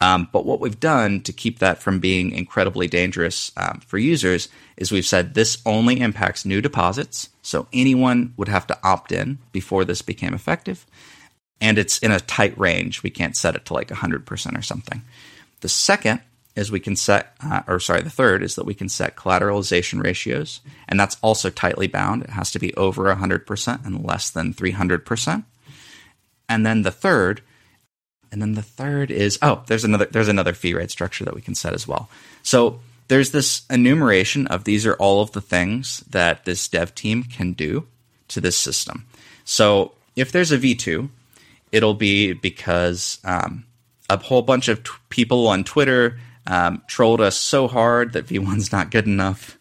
Um, but what we've done to keep that from being incredibly dangerous um, for users is we've said this only impacts new deposits. So anyone would have to opt in before this became effective. And it's in a tight range. We can't set it to like 100% or something. The second is we can set, uh, or sorry, the third is that we can set collateralization ratios. And that's also tightly bound. It has to be over 100% and less than 300%. And then the third and then the third is oh, there's another there's another fee rate structure that we can set as well. So there's this enumeration of these are all of the things that this dev team can do to this system. So if there's a V2, it'll be because um, a whole bunch of t- people on Twitter um, trolled us so hard that V1's not good enough.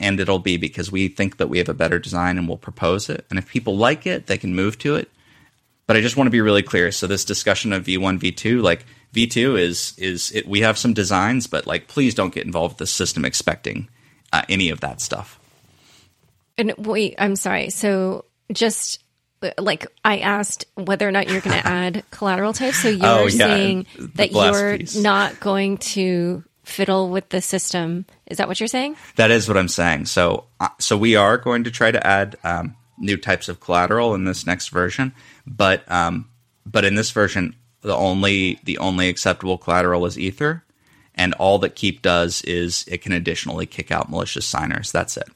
And it'll be because we think that we have a better design and we'll propose it. And if people like it, they can move to it. But I just want to be really clear. So this discussion of V1, V2, like V2 is is it, we have some designs, but like please don't get involved with the system expecting uh, any of that stuff. And wait, I'm sorry. So just like I asked whether or not you're going to add collateral types. So you're oh, yeah. saying that you're piece. not going to fiddle with the system. Is that what you're saying? That is what I'm saying. So uh, so we are going to try to add um, new types of collateral in this next version. But um, but in this version, the only the only acceptable collateral is Ether, and all that Keep does is it can additionally kick out malicious signers. That's it.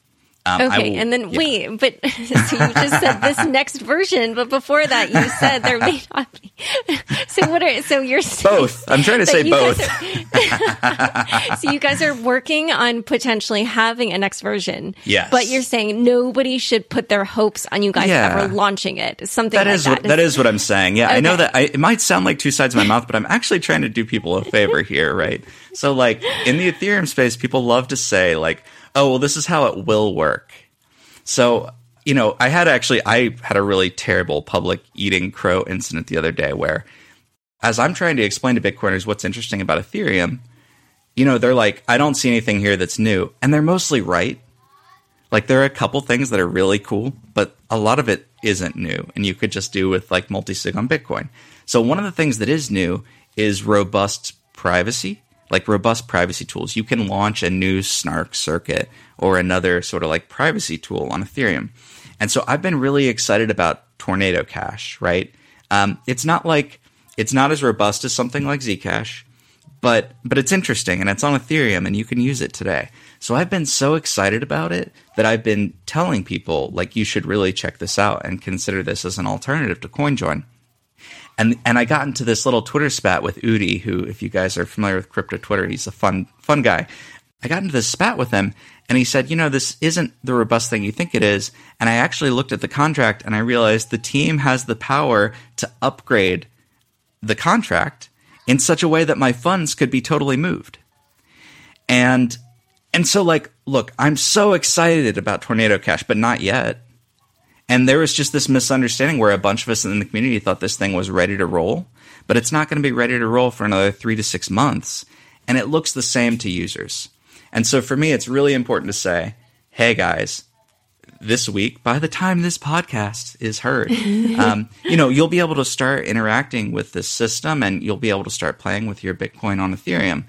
Um, okay, will, and then yeah. wait, but so you just said this next version, but before that you said there may not be. So what are so you're both? I'm trying to say both. Are, so you guys are working on potentially having a next version. Yes, but you're saying nobody should put their hopes on you guys yeah. ever launching it. Something that like is that. What, that is what I'm saying. Yeah, okay. I know that I, it might sound like two sides of my mouth, but I'm actually trying to do people a favor here, right? So like in the Ethereum space, people love to say like oh, well, this is how it will work. So, you know, I had actually, I had a really terrible public eating crow incident the other day where as I'm trying to explain to Bitcoiners what's interesting about Ethereum, you know, they're like, I don't see anything here that's new. And they're mostly right. Like there are a couple things that are really cool, but a lot of it isn't new. And you could just do with like multi-sig on Bitcoin. So one of the things that is new is robust privacy, like robust privacy tools. You can launch a new snark circuit or another sort of like privacy tool on Ethereum. And so I've been really excited about Tornado Cash, right? Um, it's not like it's not as robust as something like Zcash, but but it's interesting and it's on Ethereum and you can use it today. So I've been so excited about it that I've been telling people like you should really check this out and consider this as an alternative to CoinJoin. And and I got into this little Twitter spat with Udi, who, if you guys are familiar with crypto Twitter, he's a fun fun guy. I got into this spat with him, and he said, "You know, this isn't the robust thing you think it is." And I actually looked at the contract, and I realized the team has the power to upgrade the contract in such a way that my funds could be totally moved. And and so like, look, I'm so excited about Tornado Cash, but not yet. And there was just this misunderstanding where a bunch of us in the community thought this thing was ready to roll, but it's not going to be ready to roll for another three to six months. And it looks the same to users. And so for me, it's really important to say, hey guys, this week, by the time this podcast is heard, um, you know, you'll be able to start interacting with this system and you'll be able to start playing with your Bitcoin on Ethereum.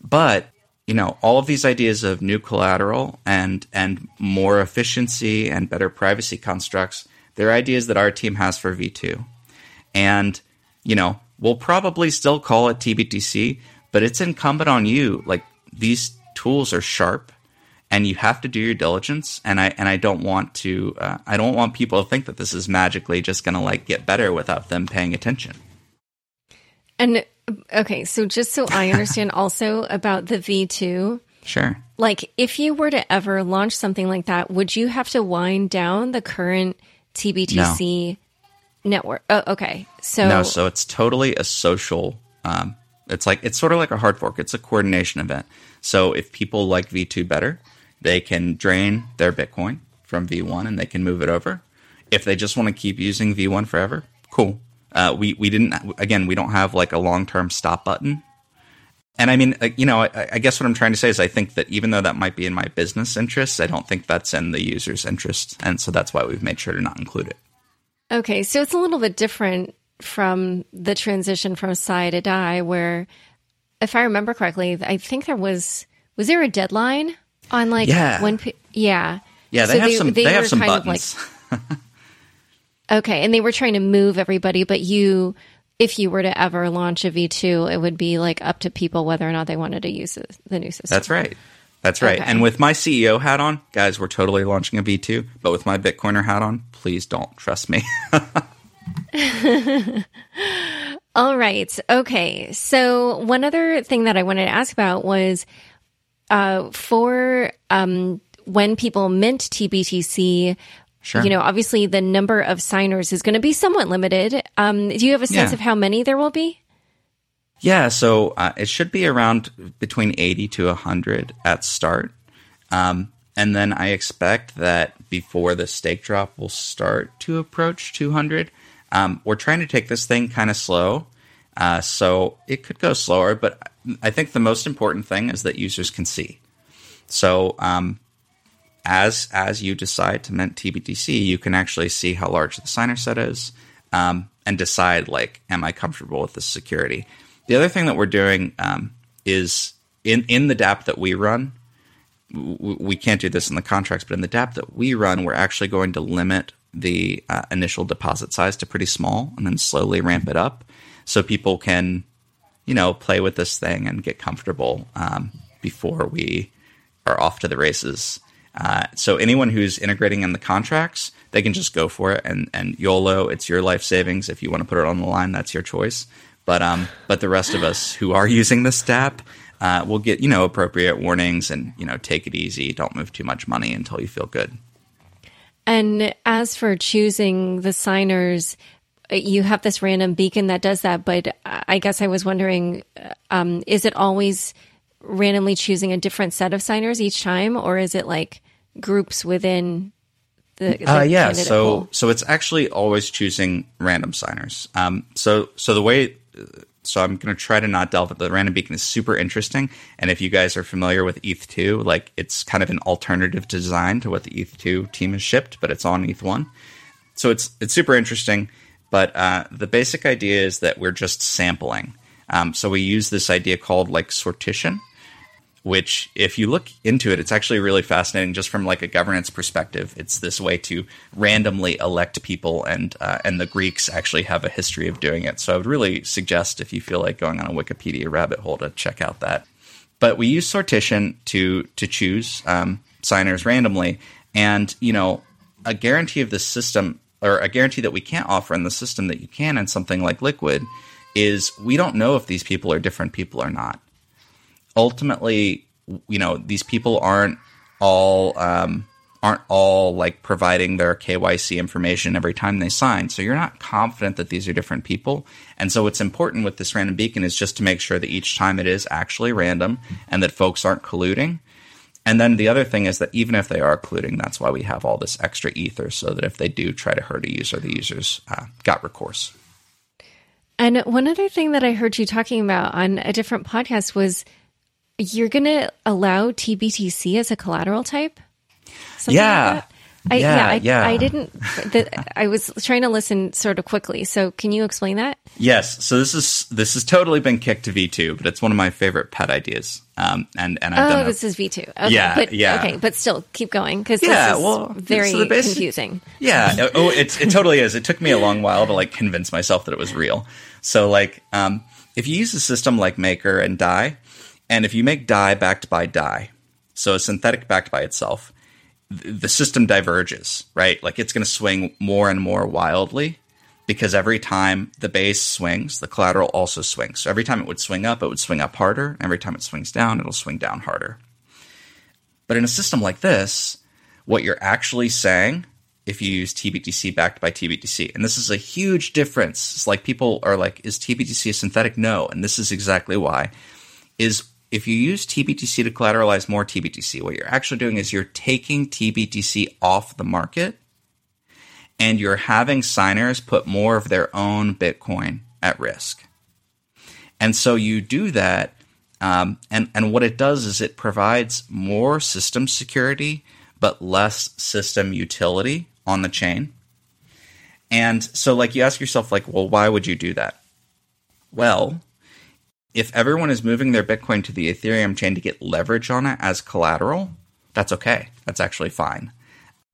But you know, all of these ideas of new collateral and and more efficiency and better privacy constructs, they're ideas that our team has for V2. And, you know, we'll probably still call it TBTC, but it's incumbent on you. Like these tools are sharp and you have to do your diligence and I and I don't want to uh, I don't want people to think that this is magically just going to like get better without them paying attention. And Okay, so just so I understand also about the V2. Sure. Like if you were to ever launch something like that, would you have to wind down the current TBTC no. network? Oh, okay. So No, so it's totally a social um, it's like it's sort of like a hard fork. It's a coordination event. So if people like V2 better, they can drain their Bitcoin from V1 and they can move it over. If they just want to keep using V1 forever, cool. Uh, we we didn't again we don't have like a long term stop button. And I mean, uh, you know, I, I, guess what I'm trying to say is I think that even though that might be in my business interests, I don't think that's in the user's interest, and so that's why we've made sure to not include it. Okay, so it's a little bit different from the transition from Sai to Dai, where, if I remember correctly, I think there was was there a deadline on like yeah. when yeah yeah they so have they, some they, they have some buttons. Like, Okay, and they were trying to move everybody, but you, if you were to ever launch a V2, it would be like up to people whether or not they wanted to use the new system. That's right. That's right. Okay. And with my CEO hat on, guys, we're totally launching a V2. But with my Bitcoiner hat on, please don't trust me. All right. Okay. So one other thing that I wanted to ask about was uh, for um, when people mint TBTC, Sure. You know, obviously the number of signers is going to be somewhat limited. Um, do you have a sense yeah. of how many there will be? Yeah, so uh, it should be around between 80 to 100 at start. Um, and then I expect that before the stake drop will start to approach 200. Um, we're trying to take this thing kind of slow. Uh, so it could go slower, but I think the most important thing is that users can see. So um, as as you decide to mint TBTC, you can actually see how large the signer set is um, and decide like, am I comfortable with this security? The other thing that we're doing um, is in in the DApp that we run. We can't do this in the contracts, but in the DApp that we run, we're actually going to limit the uh, initial deposit size to pretty small, and then slowly ramp it up, so people can, you know, play with this thing and get comfortable um, before we are off to the races. Uh, so anyone who's integrating in the contracts, they can just go for it and, and YOLO, it's your life savings. If you want to put it on the line, that's your choice. But um, but the rest of us who are using this DApp uh, will get you know appropriate warnings and you know take it easy. Don't move too much money until you feel good. And as for choosing the signers, you have this random beacon that does that. But I guess I was wondering, um, is it always randomly choosing a different set of signers each time, or is it like groups within the, the uh, yeah so pool? so it's actually always choosing random signers um, so so the way so I'm going to try to not delve. At the random beacon is super interesting, and if you guys are familiar with ETH2, like it's kind of an alternative design to what the ETH2 team has shipped, but it's on ETH1. So it's it's super interesting. But uh, the basic idea is that we're just sampling. Um, so we use this idea called like sortition, which if you look into it, it's actually really fascinating just from like a governance perspective. It's this way to randomly elect people, and uh, and the Greeks actually have a history of doing it. So I would really suggest if you feel like going on a Wikipedia rabbit hole to check out that. But we use sortition to to choose um, signers randomly, and you know a guarantee of the system or a guarantee that we can't offer in the system that you can in something like Liquid is we don't know if these people are different people or not ultimately, you know, these people aren't all um, aren't all like providing their KYC information every time they sign. So you're not confident that these are different people. And so what's important with this random beacon is just to make sure that each time it is actually random and that folks aren't colluding. And then the other thing is that even if they are colluding, that's why we have all this extra ether so that if they do try to hurt a user, the users uh, got recourse. And one other thing that I heard you talking about on a different podcast was you're going to allow TBTC as a collateral type? Something yeah. Like I, yeah, yeah, I, yeah. I didn't. The, I was trying to listen sort of quickly. So, can you explain that? Yes. So this is this has totally been kicked to V two, but it's one of my favorite pet ideas. Um, and and I've oh, done this a, is V two. Okay, yeah, but, yeah. Okay, but still, keep going because yeah, well, very so basic, confusing. Yeah. oh, it's it totally is. It took me a long while to like convince myself that it was real. So like, um, if you use a system like Maker and Dai, and if you make Dai backed by Dai, so a synthetic backed by itself, the system diverges, right? Like it's going to swing more and more wildly because every time the base swings, the collateral also swings. So every time it would swing up, it would swing up harder. Every time it swings down, it'll swing down harder. But in a system like this, what you're actually saying if you use TBTC backed by TBTC. And this is a huge difference. It's like people are like, is TBTC a synthetic? No. And this is exactly why. Is if you use TBTC to collateralize more TBTC, what you're actually doing is you're taking TBTC off the market and you're having signers put more of their own Bitcoin at risk. And so you do that, um, and, and what it does is it provides more system security, but less system utility on the chain. And so, like, you ask yourself, like, well, why would you do that? Well, if everyone is moving their Bitcoin to the Ethereum chain to get leverage on it as collateral, that's okay. That's actually fine.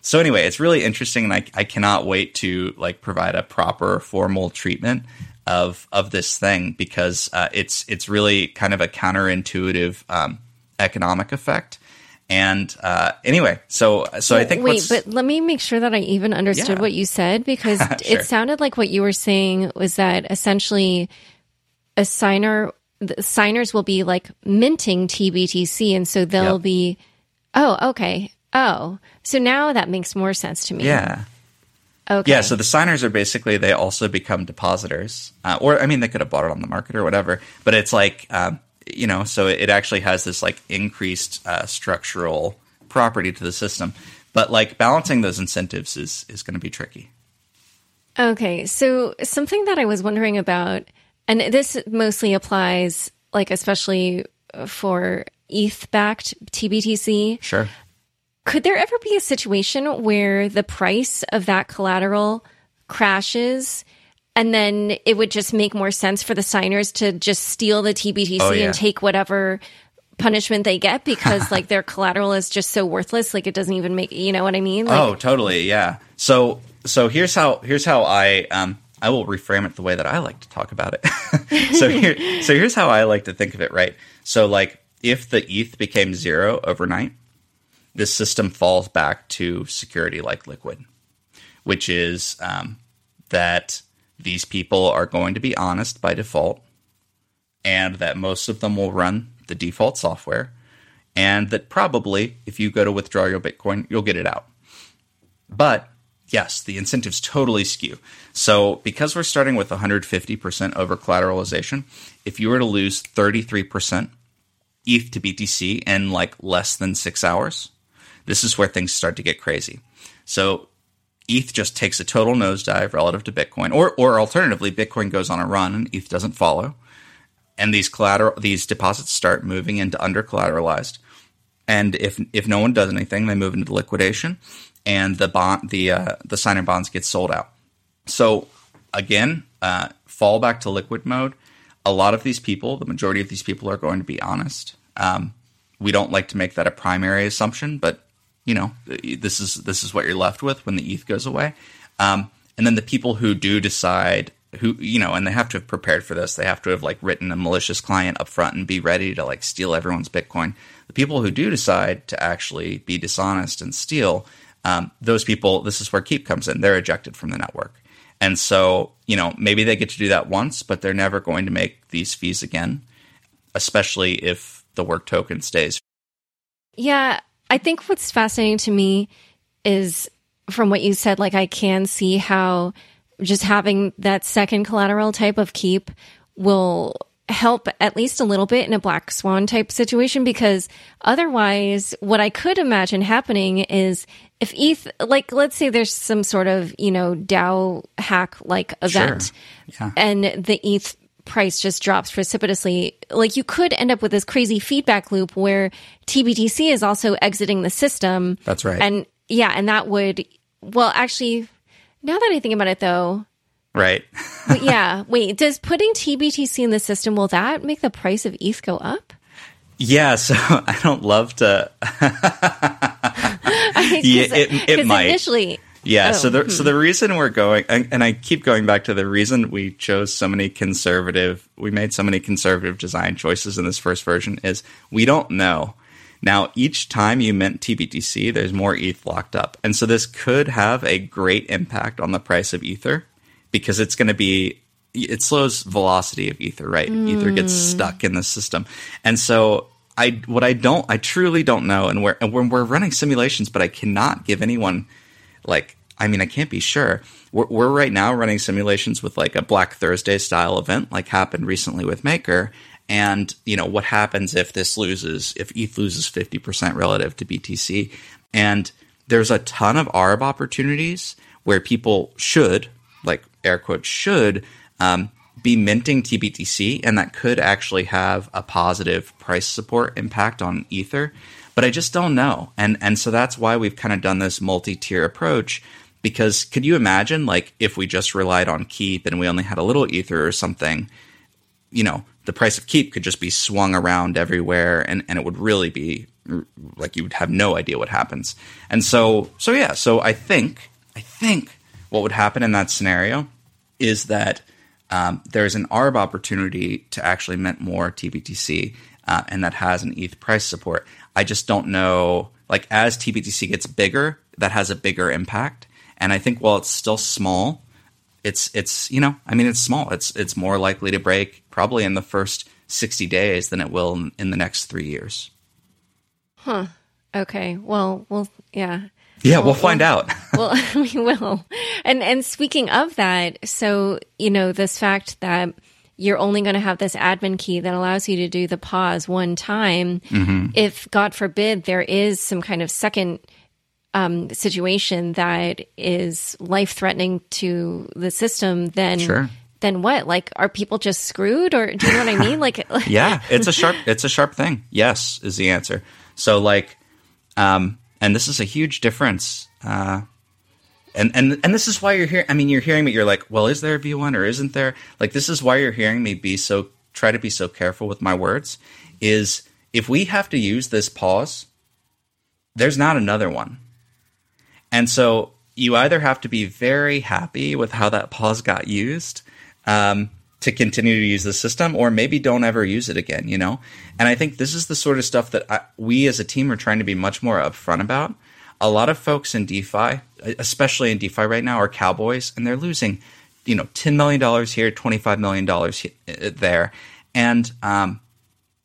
So anyway, it's really interesting, and I, I cannot wait to like provide a proper formal treatment of of this thing because uh, it's it's really kind of a counterintuitive um, economic effect. And uh, anyway, so so I think wait, but let me make sure that I even understood Yeah. what you said because Sure. it sounded like what you were saying was that essentially a signer signers will be like minting TBTC, and so they'll Yep. be. Oh, okay. Oh, so now that makes more sense to me. yeah. Okay. Yeah, so the signers are basically they also become depositors, uh, or I mean they could have bought it on the market or whatever. But it's like um, you know, so it actually has this like increased uh, structural property to the system. But like balancing those incentives is is going to be tricky. Okay, so something that I was wondering about, and this mostly applies, like especially for ETH backed TBTC. Sure. Could there ever be a situation where the price of that collateral crashes? And then it would just make more sense for the signers to just steal the TBTC Oh, yeah. and take whatever punishment they get because like their collateral is just so worthless like it doesn't even make you know what i mean like oh, totally. Yeah. So so here's how here's how I um I will reframe it the way that I like to talk about it. so here so here's how I like to think of it. Right. So like if the ETH became zero overnight, this system falls back to security like Liquid, which is um, that these people are going to be honest by default, and that most of them will run the default software, and that probably if you go to withdraw your Bitcoin, you'll get it out. But yes, the incentives totally skew. So because we're starting with 150% over collateralization, if you were to lose 33% ETH to BTC in like less than six hours, this is where things start to get crazy. So ETH just takes a total nosedive relative to Bitcoin, or or alternatively, Bitcoin goes on a run and ETH doesn't follow, and these collateral these deposits start moving into under collateralized, and if if no one does anything, they move into liquidation, and the bond the uh, the signer bonds get sold out. So again, uh, fall back to liquid mode. A lot of these people, the majority of these people, are going to be honest. Um, we don't like to make that a primary assumption, but you know, this is this is what you're left with when the ETH goes away. Um, and then the people who do decide who you know, and they have to have prepared for this. They have to have like written a malicious client up front and be ready to like steal everyone's Bitcoin. The people who do decide to actually be dishonest and steal, um, those people, this is where Keep comes in. They're ejected from the network. And so, you know, maybe they get to do that once, but they're never going to make these fees again, especially if the work token stays. Yeah, I think what's fascinating to me is from what you said, like I can see how just having that second collateral type of keep will help at least a little bit in a black swan type situation because otherwise what I could imagine happening is if ETH like let's say there's some sort of, you know, DAO hack like event sure. yeah. and the ETH price just drops precipitously, like you could end up with this crazy feedback loop where TBTC is also exiting the system. That's right. And yeah, and that would, well, actually, now that I think about it though, right. but yeah, wait, does putting TBTC in the system, will that make the price of ETH go up? Yeah, so I don't love to. yeah, it, it might. Initially, yeah. Oh, so the hmm. so the reason we're going, and I keep going back to the reason we chose so many conservative, we made so many conservative design choices in this first version is we don't know. Now, each time you mint TBTC, there's more ETH locked up, and so this could have a great impact on the price of Ether because it's going to be it slows velocity of Ether, right? Mm. Ether gets hmm. stuck in the system, and so I what I don't I truly don't know, and we're and we're, we're running simulations, but I cannot give anyone like I mean, I can't be sure. We're, we're, right now running simulations with like a Black Thursday style event, like happened recently with Maker. And you know what happens if this loses, if ETH loses fifty percent relative to BTC, and there's a ton of ARB opportunities where people should, like air quotes, should um, be minting TBTC, and that could actually have a positive price support impact on Ether but I just don't know. And and so that's why we've kind of done this multi-tier approach because could you imagine like if we just relied on keep and we only had a little ether or something, you know, the price of keep could just be swung around everywhere and and it would really be like you would have no idea what happens. And so so yeah, so I think I think what would happen in that scenario is that um, there's an ARB opportunity to actually mint more TBTC, uh, and that has an ETH price support. I just don't know. Like as TBTC gets bigger, that has a bigger impact. And I think while it's still small, it's it's you know I mean it's small. It's it's more likely to break probably in the first sixty days than it will in, in the next three years. Huh. Okay. Well. Well. Yeah. Yeah, we'll, we'll find out. well, we will. And and speaking of that, so you know this fact that you're only going to have this admin key that allows you to do the pause one time. Mm-hmm. If, God forbid, there is some kind of second um, situation that is life threatening to the system, then. Sure. Then what? Like, are people just screwed, or do you know what I mean? Like, yeah, it's a sharp, it's a sharp thing. Yes, is the answer. So, like, um, and this is a huge difference uh, and and and this is why you're here. I mean, you're hearing me. You're like, well, is there a V1 or isn't there? Like, this is why you're hearing me be so try to be so careful with my words. Is if we have to use this pause, there's not another one, and so you either have to be very happy with how that pause got used. Um, to continue to use the system or maybe don't ever use it again you know? And i think this is the sort of stuff that I, we as a team are trying to be much more upfront about. A lot of folks in DeFi, especially in DeFi right now, are cowboys, and they're losing, you know, ten million dollars here, twenty five million dollars uh, there, and um,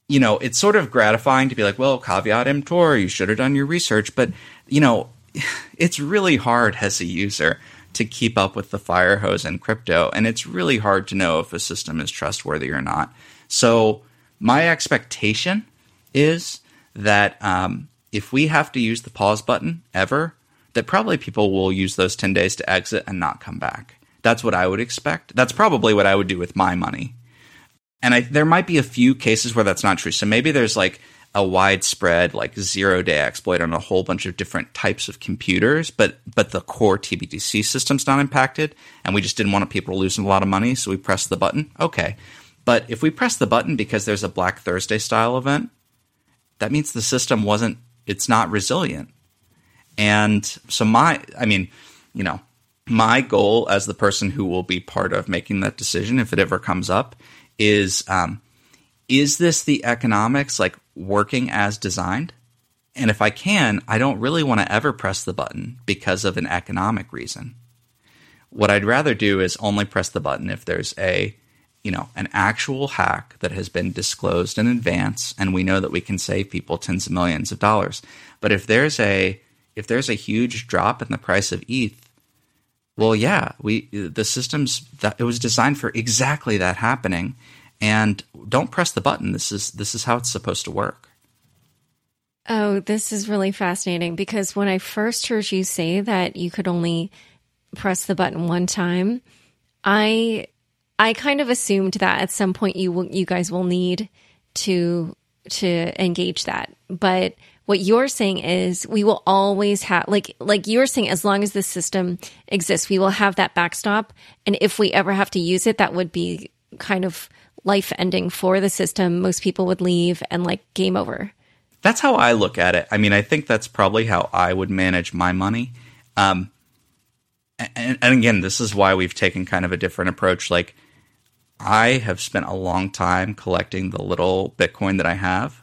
you know, it's sort of gratifying to be like, well, caveat emptor, you should have done your research, but you know, it's really hard as a user to keep up with the fire hose in crypto, and it's really hard to know if a system is trustworthy or not. So my expectation is that um, if we have to use the pause button ever that probably people will use those 10 days to exit and not come back. That's what I would expect. That's probably what I would do with my money. And I, there might be a few cases where that's not true. So maybe there's like a widespread like zero day exploit on a whole bunch of different types of computers, but but the core TBTC system's not impacted, and we just didn't want people losing a lot of money, so we pressed the button. Okay, but if we press the button because there's a Black Thursday style event, that means the system wasn't it's not resilient. And so my I mean, you know, my goal as the person who will be part of making that decision if it ever comes up is um, is this the economics like working as designed? And if I can, I don't really want to ever press the button because of an economic reason. What I'd rather do is only press the button if there's a you know, an actual hack that has been disclosed in advance and we know that we can save people tens of millions of dollars. But if there's a if there's a huge drop in the price of ETH, well, yeah, we the systems that it was designed for exactly that happening and don't press the button. This is this is how it's supposed to work. Oh, this is really fascinating because when I first heard you say that you could only press the button one time, I I kind of assumed that at some point you will, you guys will need to to engage that. But what you're saying is we will always have like like you're saying as long as the system exists, we will have that backstop and if we ever have to use it that would be kind of life ending for the system. Most people would leave and like game over. That's how I look at it. I mean, I think that's probably how I would manage my money. Um, and, and again, this is why we've taken kind of a different approach. Like, I have spent a long time collecting the little Bitcoin that I have.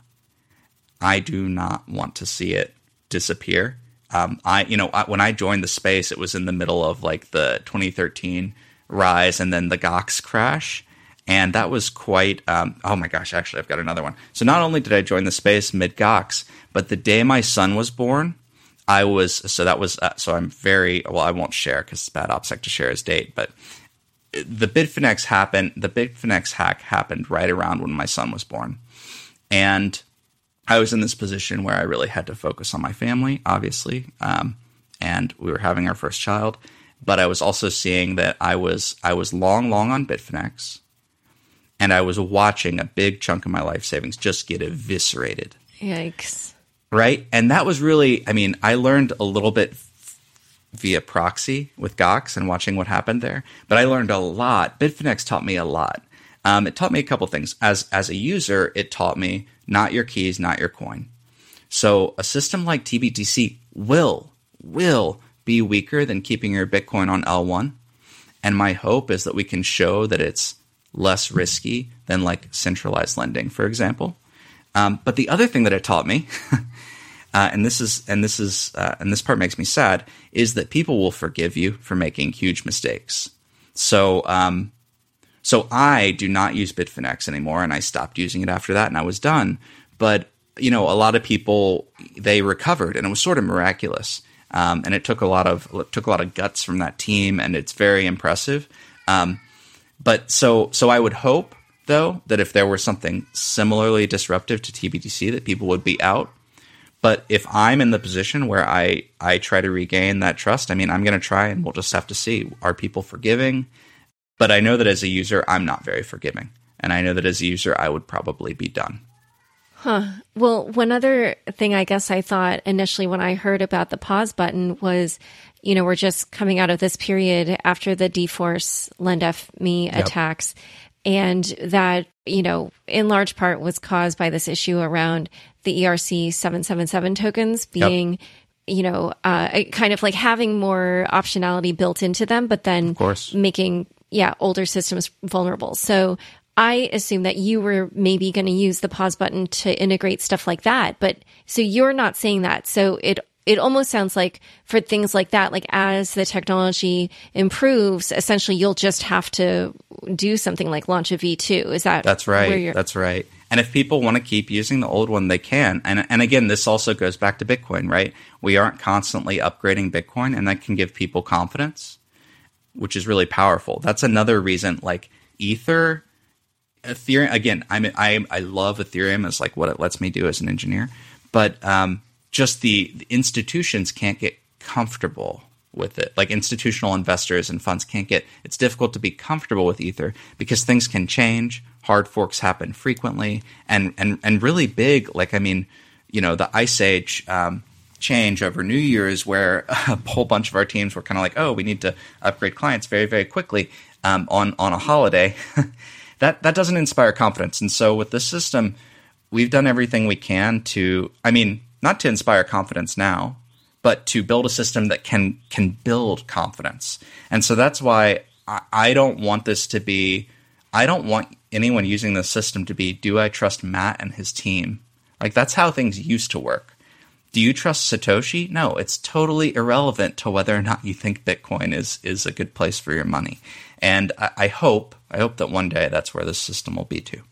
I do not want to see it disappear. Um, I, you know, I, when I joined the space, it was in the middle of like the 2013 rise and then the Gox crash. And that was quite, um, oh my gosh, actually, I've got another one. So not only did I join the space mid Gox, but the day my son was born, I was, so that was, uh, so I'm very, well, I won't share because it's bad OPSEC to share his date, but the Bitfinex happened. The Bitfinex hack happened right around when my son was born, and I was in this position where I really had to focus on my family, obviously, um, and we were having our first child. But I was also seeing that I was I was long, long on Bitfinex, and I was watching a big chunk of my life savings just get eviscerated. Yikes! Right, and that was really. I mean, I learned a little bit via proxy with Gox and watching what happened there. But I learned a lot. Bitfinex taught me a lot. Um, it taught me a couple things. As as a user, it taught me not your keys, not your coin. So a system like TBTC will will be weaker than keeping your Bitcoin on L1. And my hope is that we can show that it's less risky than like centralized lending, for example. Um, but the other thing that it taught me uh, and this is and this is uh, and this part makes me sad is that people will forgive you for making huge mistakes. So um, so I do not use Bitfinex anymore, and I stopped using it after that, and I was done. But you know, a lot of people they recovered, and it was sort of miraculous. Um, and it took a lot of took a lot of guts from that team, and it's very impressive. Um, but so so I would hope though that if there were something similarly disruptive to TBTC, that people would be out but if I'm in the position where I I try to regain that trust, I mean, I'm going to try, and we'll just have to see. Are people forgiving? But I know that as a user, I'm not very forgiving, and I know that as a user, I would probably be done. Huh. Well, one other thing I guess I thought initially when I heard about the pause button was, you know, we're just coming out of this period after the DForce LendFMe yep. attacks and that you know in large part was caused by this issue around the ERC 777 tokens being yep. you know uh, kind of like having more optionality built into them but then of course. making yeah older systems vulnerable so I assume that you were maybe going to use the pause button to integrate stuff like that but so you're not saying that so it it almost sounds like for things like that, like as the technology improves, essentially you'll just have to do something like launch a V2. Is that That's right. That's right. And if people want to keep using the old one, they can. And and again, this also goes back to Bitcoin, right? We aren't constantly upgrading Bitcoin and that can give people confidence, which is really powerful. That's another reason like Ether Ethereum again, I'm I I love Ethereum as like what it lets me do as an engineer, but um just the, the institutions can't get comfortable with it. Like institutional investors and funds can't get, it's difficult to be comfortable with Ether because things can change. Hard forks happen frequently and, and, and really big. Like, I mean, you know, the Ice Age, um, change over New Year's where a whole bunch of our teams were kind of like, oh, we need to upgrade clients very, very quickly um, on, on a holiday. that, that doesn't inspire confidence. And so with this system, we've done everything we can to, I mean, not to inspire confidence now, but to build a system that can can build confidence. And so that's why I, I don't want this to be. I don't want anyone using this system to be. Do I trust Matt and his team? Like that's how things used to work. Do you trust Satoshi? No, it's totally irrelevant to whether or not you think Bitcoin is is a good place for your money. And I, I hope, I hope that one day that's where this system will be too.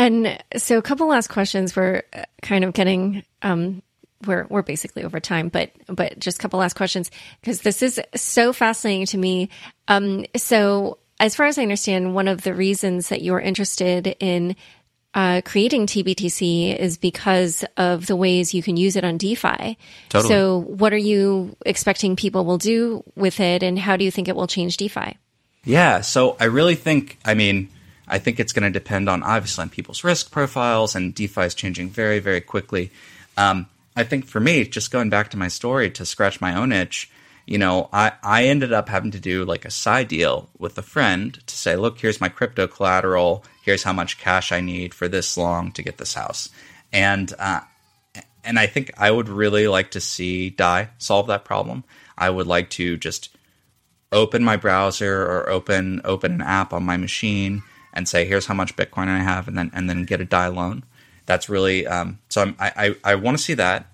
And so, a couple last questions. We're uh, kind of getting um, we're we're basically over time, but but just a couple last questions because this is so fascinating to me. Um, so as far as I understand, one of the reasons that you're interested in uh, creating TBTC is because of the ways you can use it on DeFi. Totally. So, what are you expecting people will do with it, and how do you think it will change DeFi? Yeah, so I really think, I mean, I think it's going to depend on obviously on people's risk profiles, and DeFi is changing very, very quickly. Um, I think for me, just going back to my story to scratch my own itch, you know, I, I ended up having to do like a side deal with a friend to say, look, here's my crypto collateral. Here's how much cash I need for this long to get this house. And, uh, and I think I would really like to see Dai solve that problem. I would like to just open my browser or open open an app on my machine and say, here's how much Bitcoin I have, and then and then get a Dai loan that's really um, so. I'm, I I, I want to see that,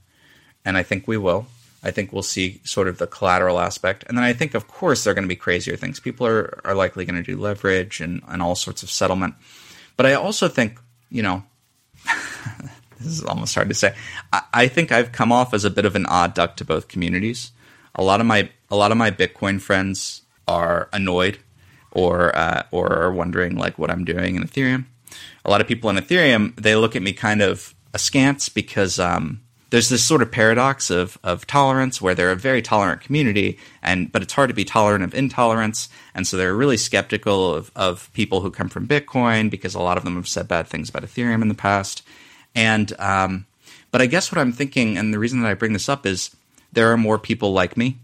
and I think we will. I think we'll see sort of the collateral aspect, and then I think, of course, there are going to be crazier things. People are are likely going to do leverage and and all sorts of settlement. But I also think, you know, this is almost hard to say. I, I think I've come off as a bit of an odd duck to both communities. A lot of my a lot of my Bitcoin friends are annoyed or uh, or are wondering like what I'm doing in Ethereum. A lot of people in Ethereum they look at me kind of askance because um, there's this sort of paradox of of tolerance where they're a very tolerant community and but it's hard to be tolerant of intolerance. And so they're really skeptical of, of people who come from Bitcoin because a lot of them have said bad things about Ethereum in the past. And um, but I guess what I'm thinking and the reason that I bring this up is there are more people like me.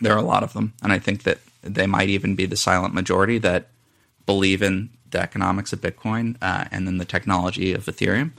There are a lot of them. And I think that they might even be the silent majority that believe in the economics of Bitcoin uh, and then the technology of Ethereum.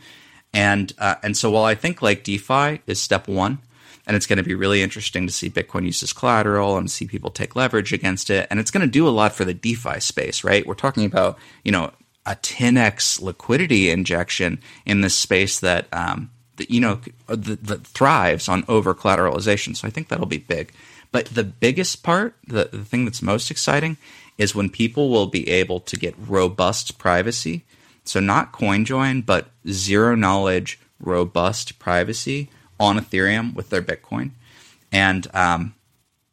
And uh, and so while I think like DeFi is step one, and it's going to be really interesting to see Bitcoin use as collateral and see people take leverage against it, and it's going to do a lot for the DeFi space, right? We're talking about you know a 10x liquidity injection in this space that um, that you know that, that thrives on over collateralization. So I think that'll be big. But the biggest part, the, the thing that's most exciting, is when people will be able to get robust privacy. So not CoinJoin, but zero knowledge, robust privacy on Ethereum with their Bitcoin. And um,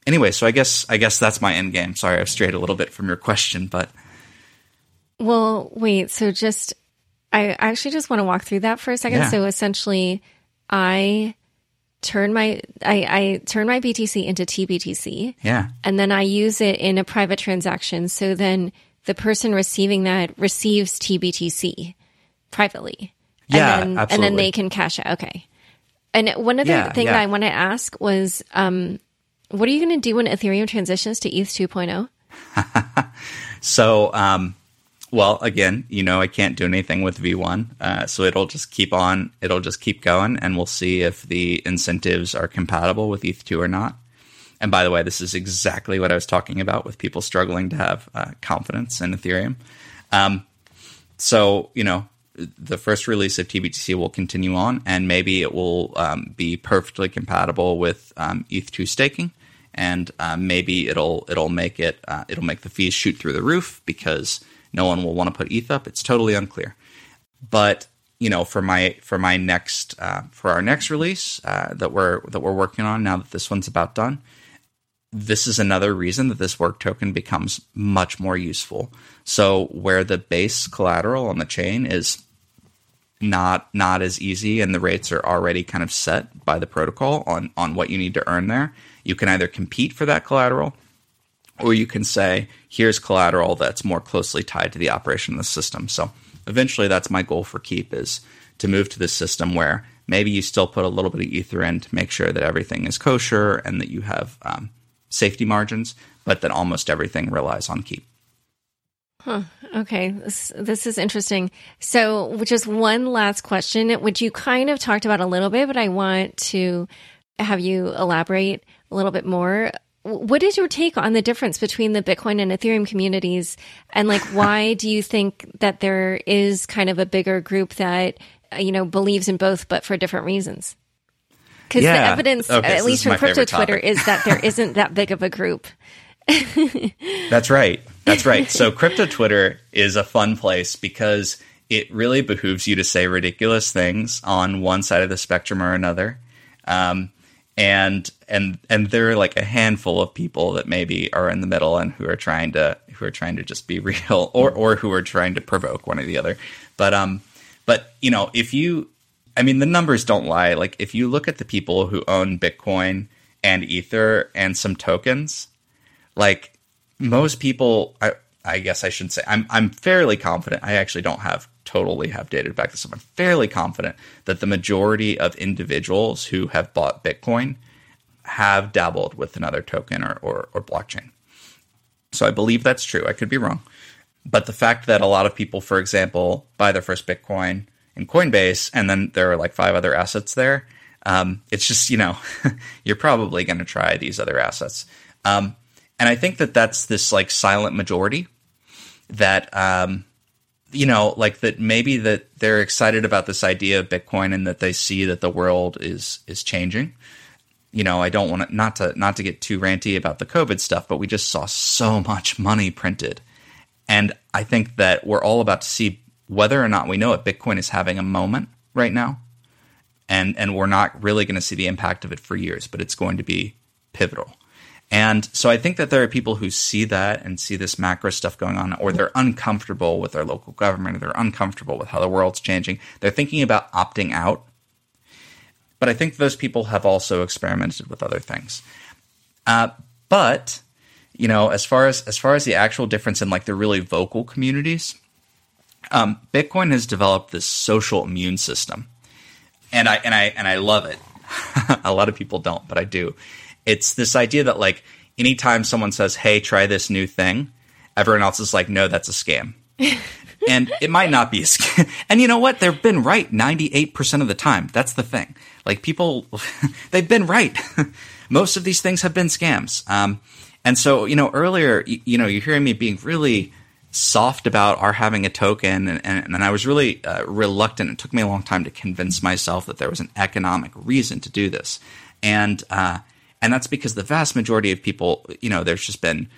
anyway, so I guess I guess that's my end game. Sorry, I've strayed a little bit from your question, but well, wait. So just I actually just want to walk through that for a second. Yeah. So essentially, I turn my I, I turn my BTC into TBTC. Yeah. And then I use it in a private transaction. So then the person receiving that receives TBTC privately. Yeah. And then, absolutely. and then they can cash it. Okay. And one other yeah, thing yeah. that I want to ask was um, what are you going to do when Ethereum transitions to ETH 2.0? so um, well, again, you know, I can't do anything with V1, uh, so it'll just keep on. It'll just keep going, and we'll see if the incentives are compatible with ETH2 or not. And by the way, this is exactly what I was talking about with people struggling to have uh, confidence in Ethereum. Um, so, you know, the first release of TBTC will continue on, and maybe it will um, be perfectly compatible with um, ETH2 staking, and uh, maybe it'll it'll make it uh, it'll make the fees shoot through the roof because no one will want to put ETH up. It's totally unclear. But you know, for my for my next uh, for our next release uh, that we're that we're working on now that this one's about done, this is another reason that this work token becomes much more useful. So where the base collateral on the chain is not not as easy and the rates are already kind of set by the protocol on on what you need to earn there you can either compete for that collateral or you can say here's collateral that's more closely tied to the operation of the system so eventually that's my goal for keep is to move to this system where maybe you still put a little bit of ether in to make sure that everything is kosher and that you have um, safety margins but that almost everything relies on keep Huh. Okay. This, this is interesting. So, just one last question, which you kind of talked about a little bit, but I want to have you elaborate a little bit more. What is your take on the difference between the Bitcoin and Ethereum communities? And like, why do you think that there is kind of a bigger group that, you know, believes in both, but for different reasons? Because Yeah. the evidence, Okay, at so least this is my from crypto Twitter, is that there isn't that big of a group. That's right. That's right. So crypto Twitter is a fun place because it really behooves you to say ridiculous things on one side of the spectrum or another. Um, and and and there are like a handful of people that maybe are in the middle and who are trying to who are trying to just be real or or who are trying to provoke one or the other. But um but you know, if you I mean the numbers don't lie. Like if you look at the people who own Bitcoin and Ether and some tokens, like most people I, I guess I should say I'm I'm fairly confident. I actually don't have totally have data to back this up. I'm fairly confident that the majority of individuals who have bought Bitcoin have dabbled with another token or, or, or blockchain. So I believe that's true. I could be wrong. But the fact that a lot of people, for example, buy their first Bitcoin in Coinbase and then there are like five other assets there, um, it's just, you know, you're probably going to try these other assets. Um, and I think that that's this like silent majority that, um, you know, like that maybe that they're excited about this idea of Bitcoin and that they see that the world is is changing. You know, I don't want to not to not to get too ranty about the COVID stuff, but we just saw so much money printed. And I think that we're all about to see whether or not we know it. Bitcoin is having a moment right now. And and we're not really going to see the impact of it for years, but it's going to be pivotal. And so I think that there are people who see that and see this macro stuff going on, or they're uncomfortable with their local government, or they're uncomfortable with how the world's changing. They're thinking about opting out. But I think those people have also experimented with other things. Uh, but you know, as far as as far as the actual difference in like the really vocal communities, um, Bitcoin has developed this social immune system, and I and I and I love it. a lot of people don't, but I do. It's this idea that like anytime someone says, "Hey, try this new thing," everyone else is like, "No, that's a scam." and it might not be a scam. And you know what? They've been right 98% of the time. That's the thing. Like people, they've been right. Most of these things have been scams. Um, and so, you know, earlier, you, you know, you're hearing me being really soft about our having a token, and, and, and I was really uh, reluctant. It took me a long time to convince myself that there was an economic reason to do this, and uh, and that's because the vast majority of people, you know, there's just been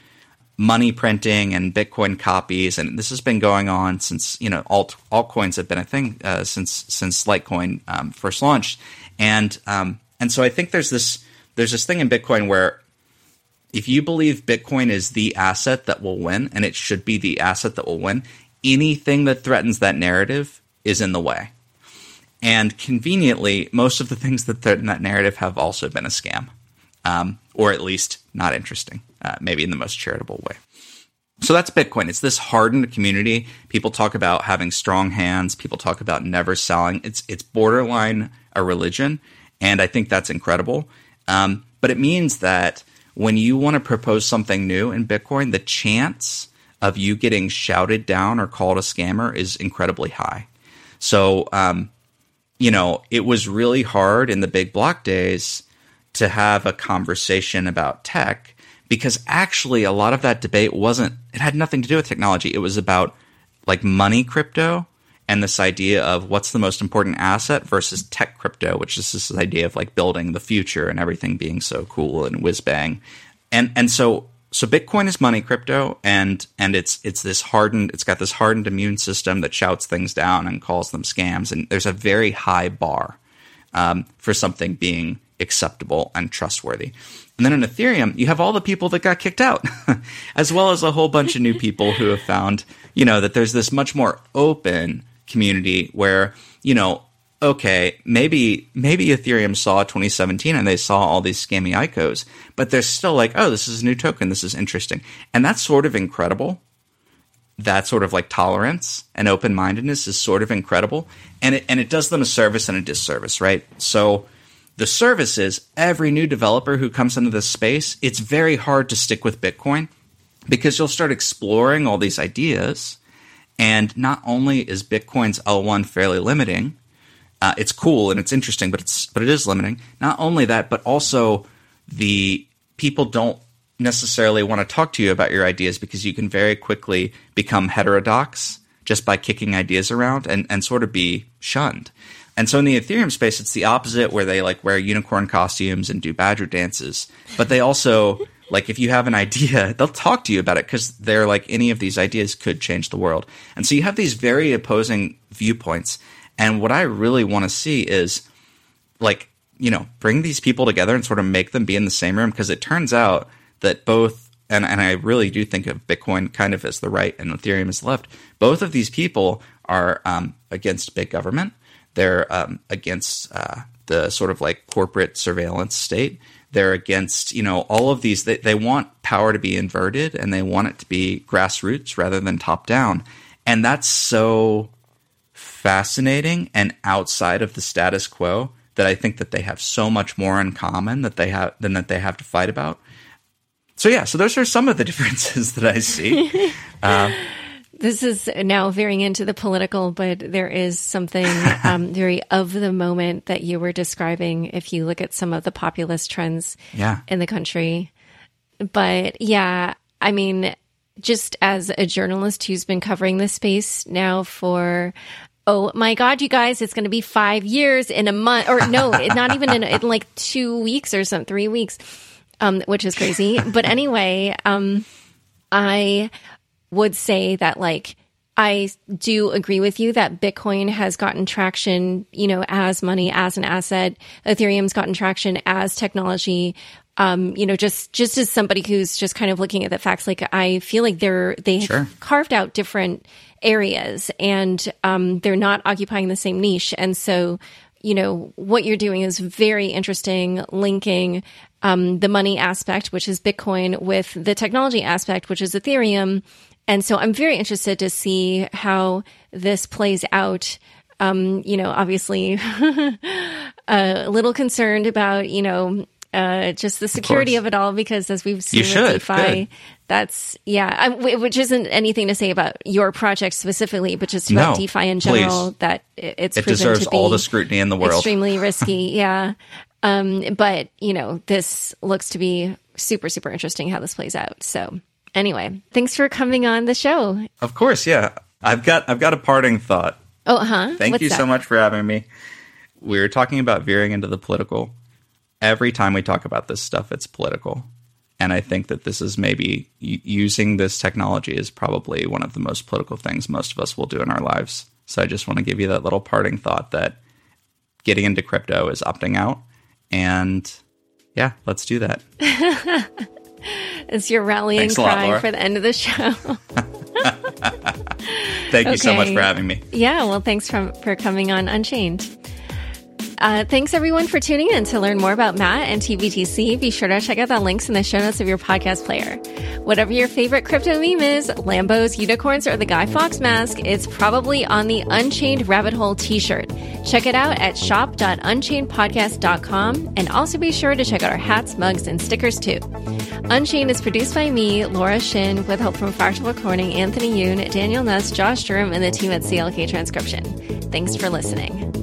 money printing and Bitcoin copies, and this has been going on since you know alt altcoins have been a thing uh, since since Litecoin um, first launched, and um, and so I think there's this there's this thing in Bitcoin where if you believe Bitcoin is the asset that will win, and it should be the asset that will win, anything that threatens that narrative is in the way. And conveniently, most of the things that threaten that narrative have also been a scam, um, or at least not interesting, uh, maybe in the most charitable way. So that's Bitcoin. It's this hardened community. People talk about having strong hands. People talk about never selling. It's it's borderline a religion, and I think that's incredible. Um, but it means that when you want to propose something new in Bitcoin, the chance of you getting shouted down or called a scammer is incredibly high. So, um, you know, it was really hard in the big block days to have a conversation about tech because actually a lot of that debate wasn't, it had nothing to do with technology. It was about like money crypto and this idea of what's the most important asset versus tech crypto, which is this idea of like building the future and everything being so cool and whiz bang. And, and so, so Bitcoin is money crypto and, and it's, it's this hardened, it's got this hardened immune system that shouts things down and calls them scams. And there's a very high bar, um, for something being acceptable and trustworthy. And then in Ethereum, you have all the people that got kicked out, as well as a whole bunch of new people who have found, you know, that there's this much more open community where, you know, okay, maybe maybe Ethereum saw 2017 and they saw all these scammy ICOs, but they're still like, oh, this is a new token, this is interesting. And that's sort of incredible. That sort of like tolerance and open mindedness is sort of incredible. And it and it does them a service and a disservice, right? So the service is every new developer who comes into this space, it's very hard to stick with Bitcoin because you'll start exploring all these ideas. And not only is Bitcoin's L1 fairly limiting, uh, it's cool and it's interesting, but it's but it is limiting. Not only that, but also the people don't necessarily want to talk to you about your ideas because you can very quickly become heterodox just by kicking ideas around and, and sort of be shunned. And so in the Ethereum space, it's the opposite where they like wear unicorn costumes and do badger dances. But they also like if you have an idea, they'll talk to you about it because they're like any of these ideas could change the world. And so you have these very opposing viewpoints. And what I really want to see is like, you know, bring these people together and sort of make them be in the same room because it turns out that both and, and I really do think of Bitcoin kind of as the right and Ethereum as the left. Both of these people are um, against big government. They're um, against uh, the sort of like corporate surveillance state. They're against, you know, all of these. They, they want power to be inverted and they want it to be grassroots rather than top down. And that's so fascinating and outside of the status quo that I think that they have so much more in common that they have than that they have to fight about. So yeah, so those are some of the differences that I see. Uh, this is now veering into the political, but there is something um, very of the moment that you were describing if you look at some of the populist trends yeah. in the country. But yeah, I mean, just as a journalist who's been covering this space now for oh my god you guys it's going to be five years in a month or no not even in, in, like two weeks or some three weeks um, which is crazy but anyway um, i would say that like I do agree with you that Bitcoin has gotten traction, you know, as money, as an asset. Ethereum's gotten traction as technology. Um, you know, just just as somebody who's just kind of looking at the facts, like I feel like they're they sure. carved out different areas and um, they're not occupying the same niche. And so, you know, what you're doing is very interesting, linking um, the money aspect, which is Bitcoin, with the technology aspect, which is Ethereum, and so I'm very interested to see how this plays out. Um, you know, obviously a little concerned about, you know, uh, just the security of, of, it all because as we've seen you with DeFi, Good. that's yeah, I, which isn't anything to say about your project specifically, but just about no, DeFi in general. Please. That it's it deserves all the scrutiny in the world. Extremely risky, yeah. Um, but you know, this looks to be super super interesting how this plays out. So Anyway, thanks for coming on the show. Of course, yeah. I've got I've got a parting thought. Oh, huh. Thank What's you that? so much for having me. We are talking about veering into the political. Every time we talk about this stuff, it's political. And I think that this is maybe using this technology is probably one of the most political things most of us will do in our lives. So I just want to give you that little parting thought that getting into crypto is opting out. And yeah, let's do that. It's your rallying cry lot, for the end of the show. Thank you so much for having me. Yeah, well, thanks for, for coming on Unchained. Uh, thanks everyone for tuning in. To learn more about Matt and TBTC, be sure to check out the links in the show notes of your podcast player. Whatever your favorite crypto meme is, Lambos, unicorns, or the Guy Fawkes mask, it's probably on the Unchained Rabbit Hole t-shirt. Check it out at shop.unchainedpodcast.com and also be sure to check out our hats, mugs, and stickers too. Unchained is produced by me, Laura Shin, with help from Fractal Recording, Anthony Yoon, Daniel Nuss, Josh Durham, and the team at CLK Transcription. Thanks for listening.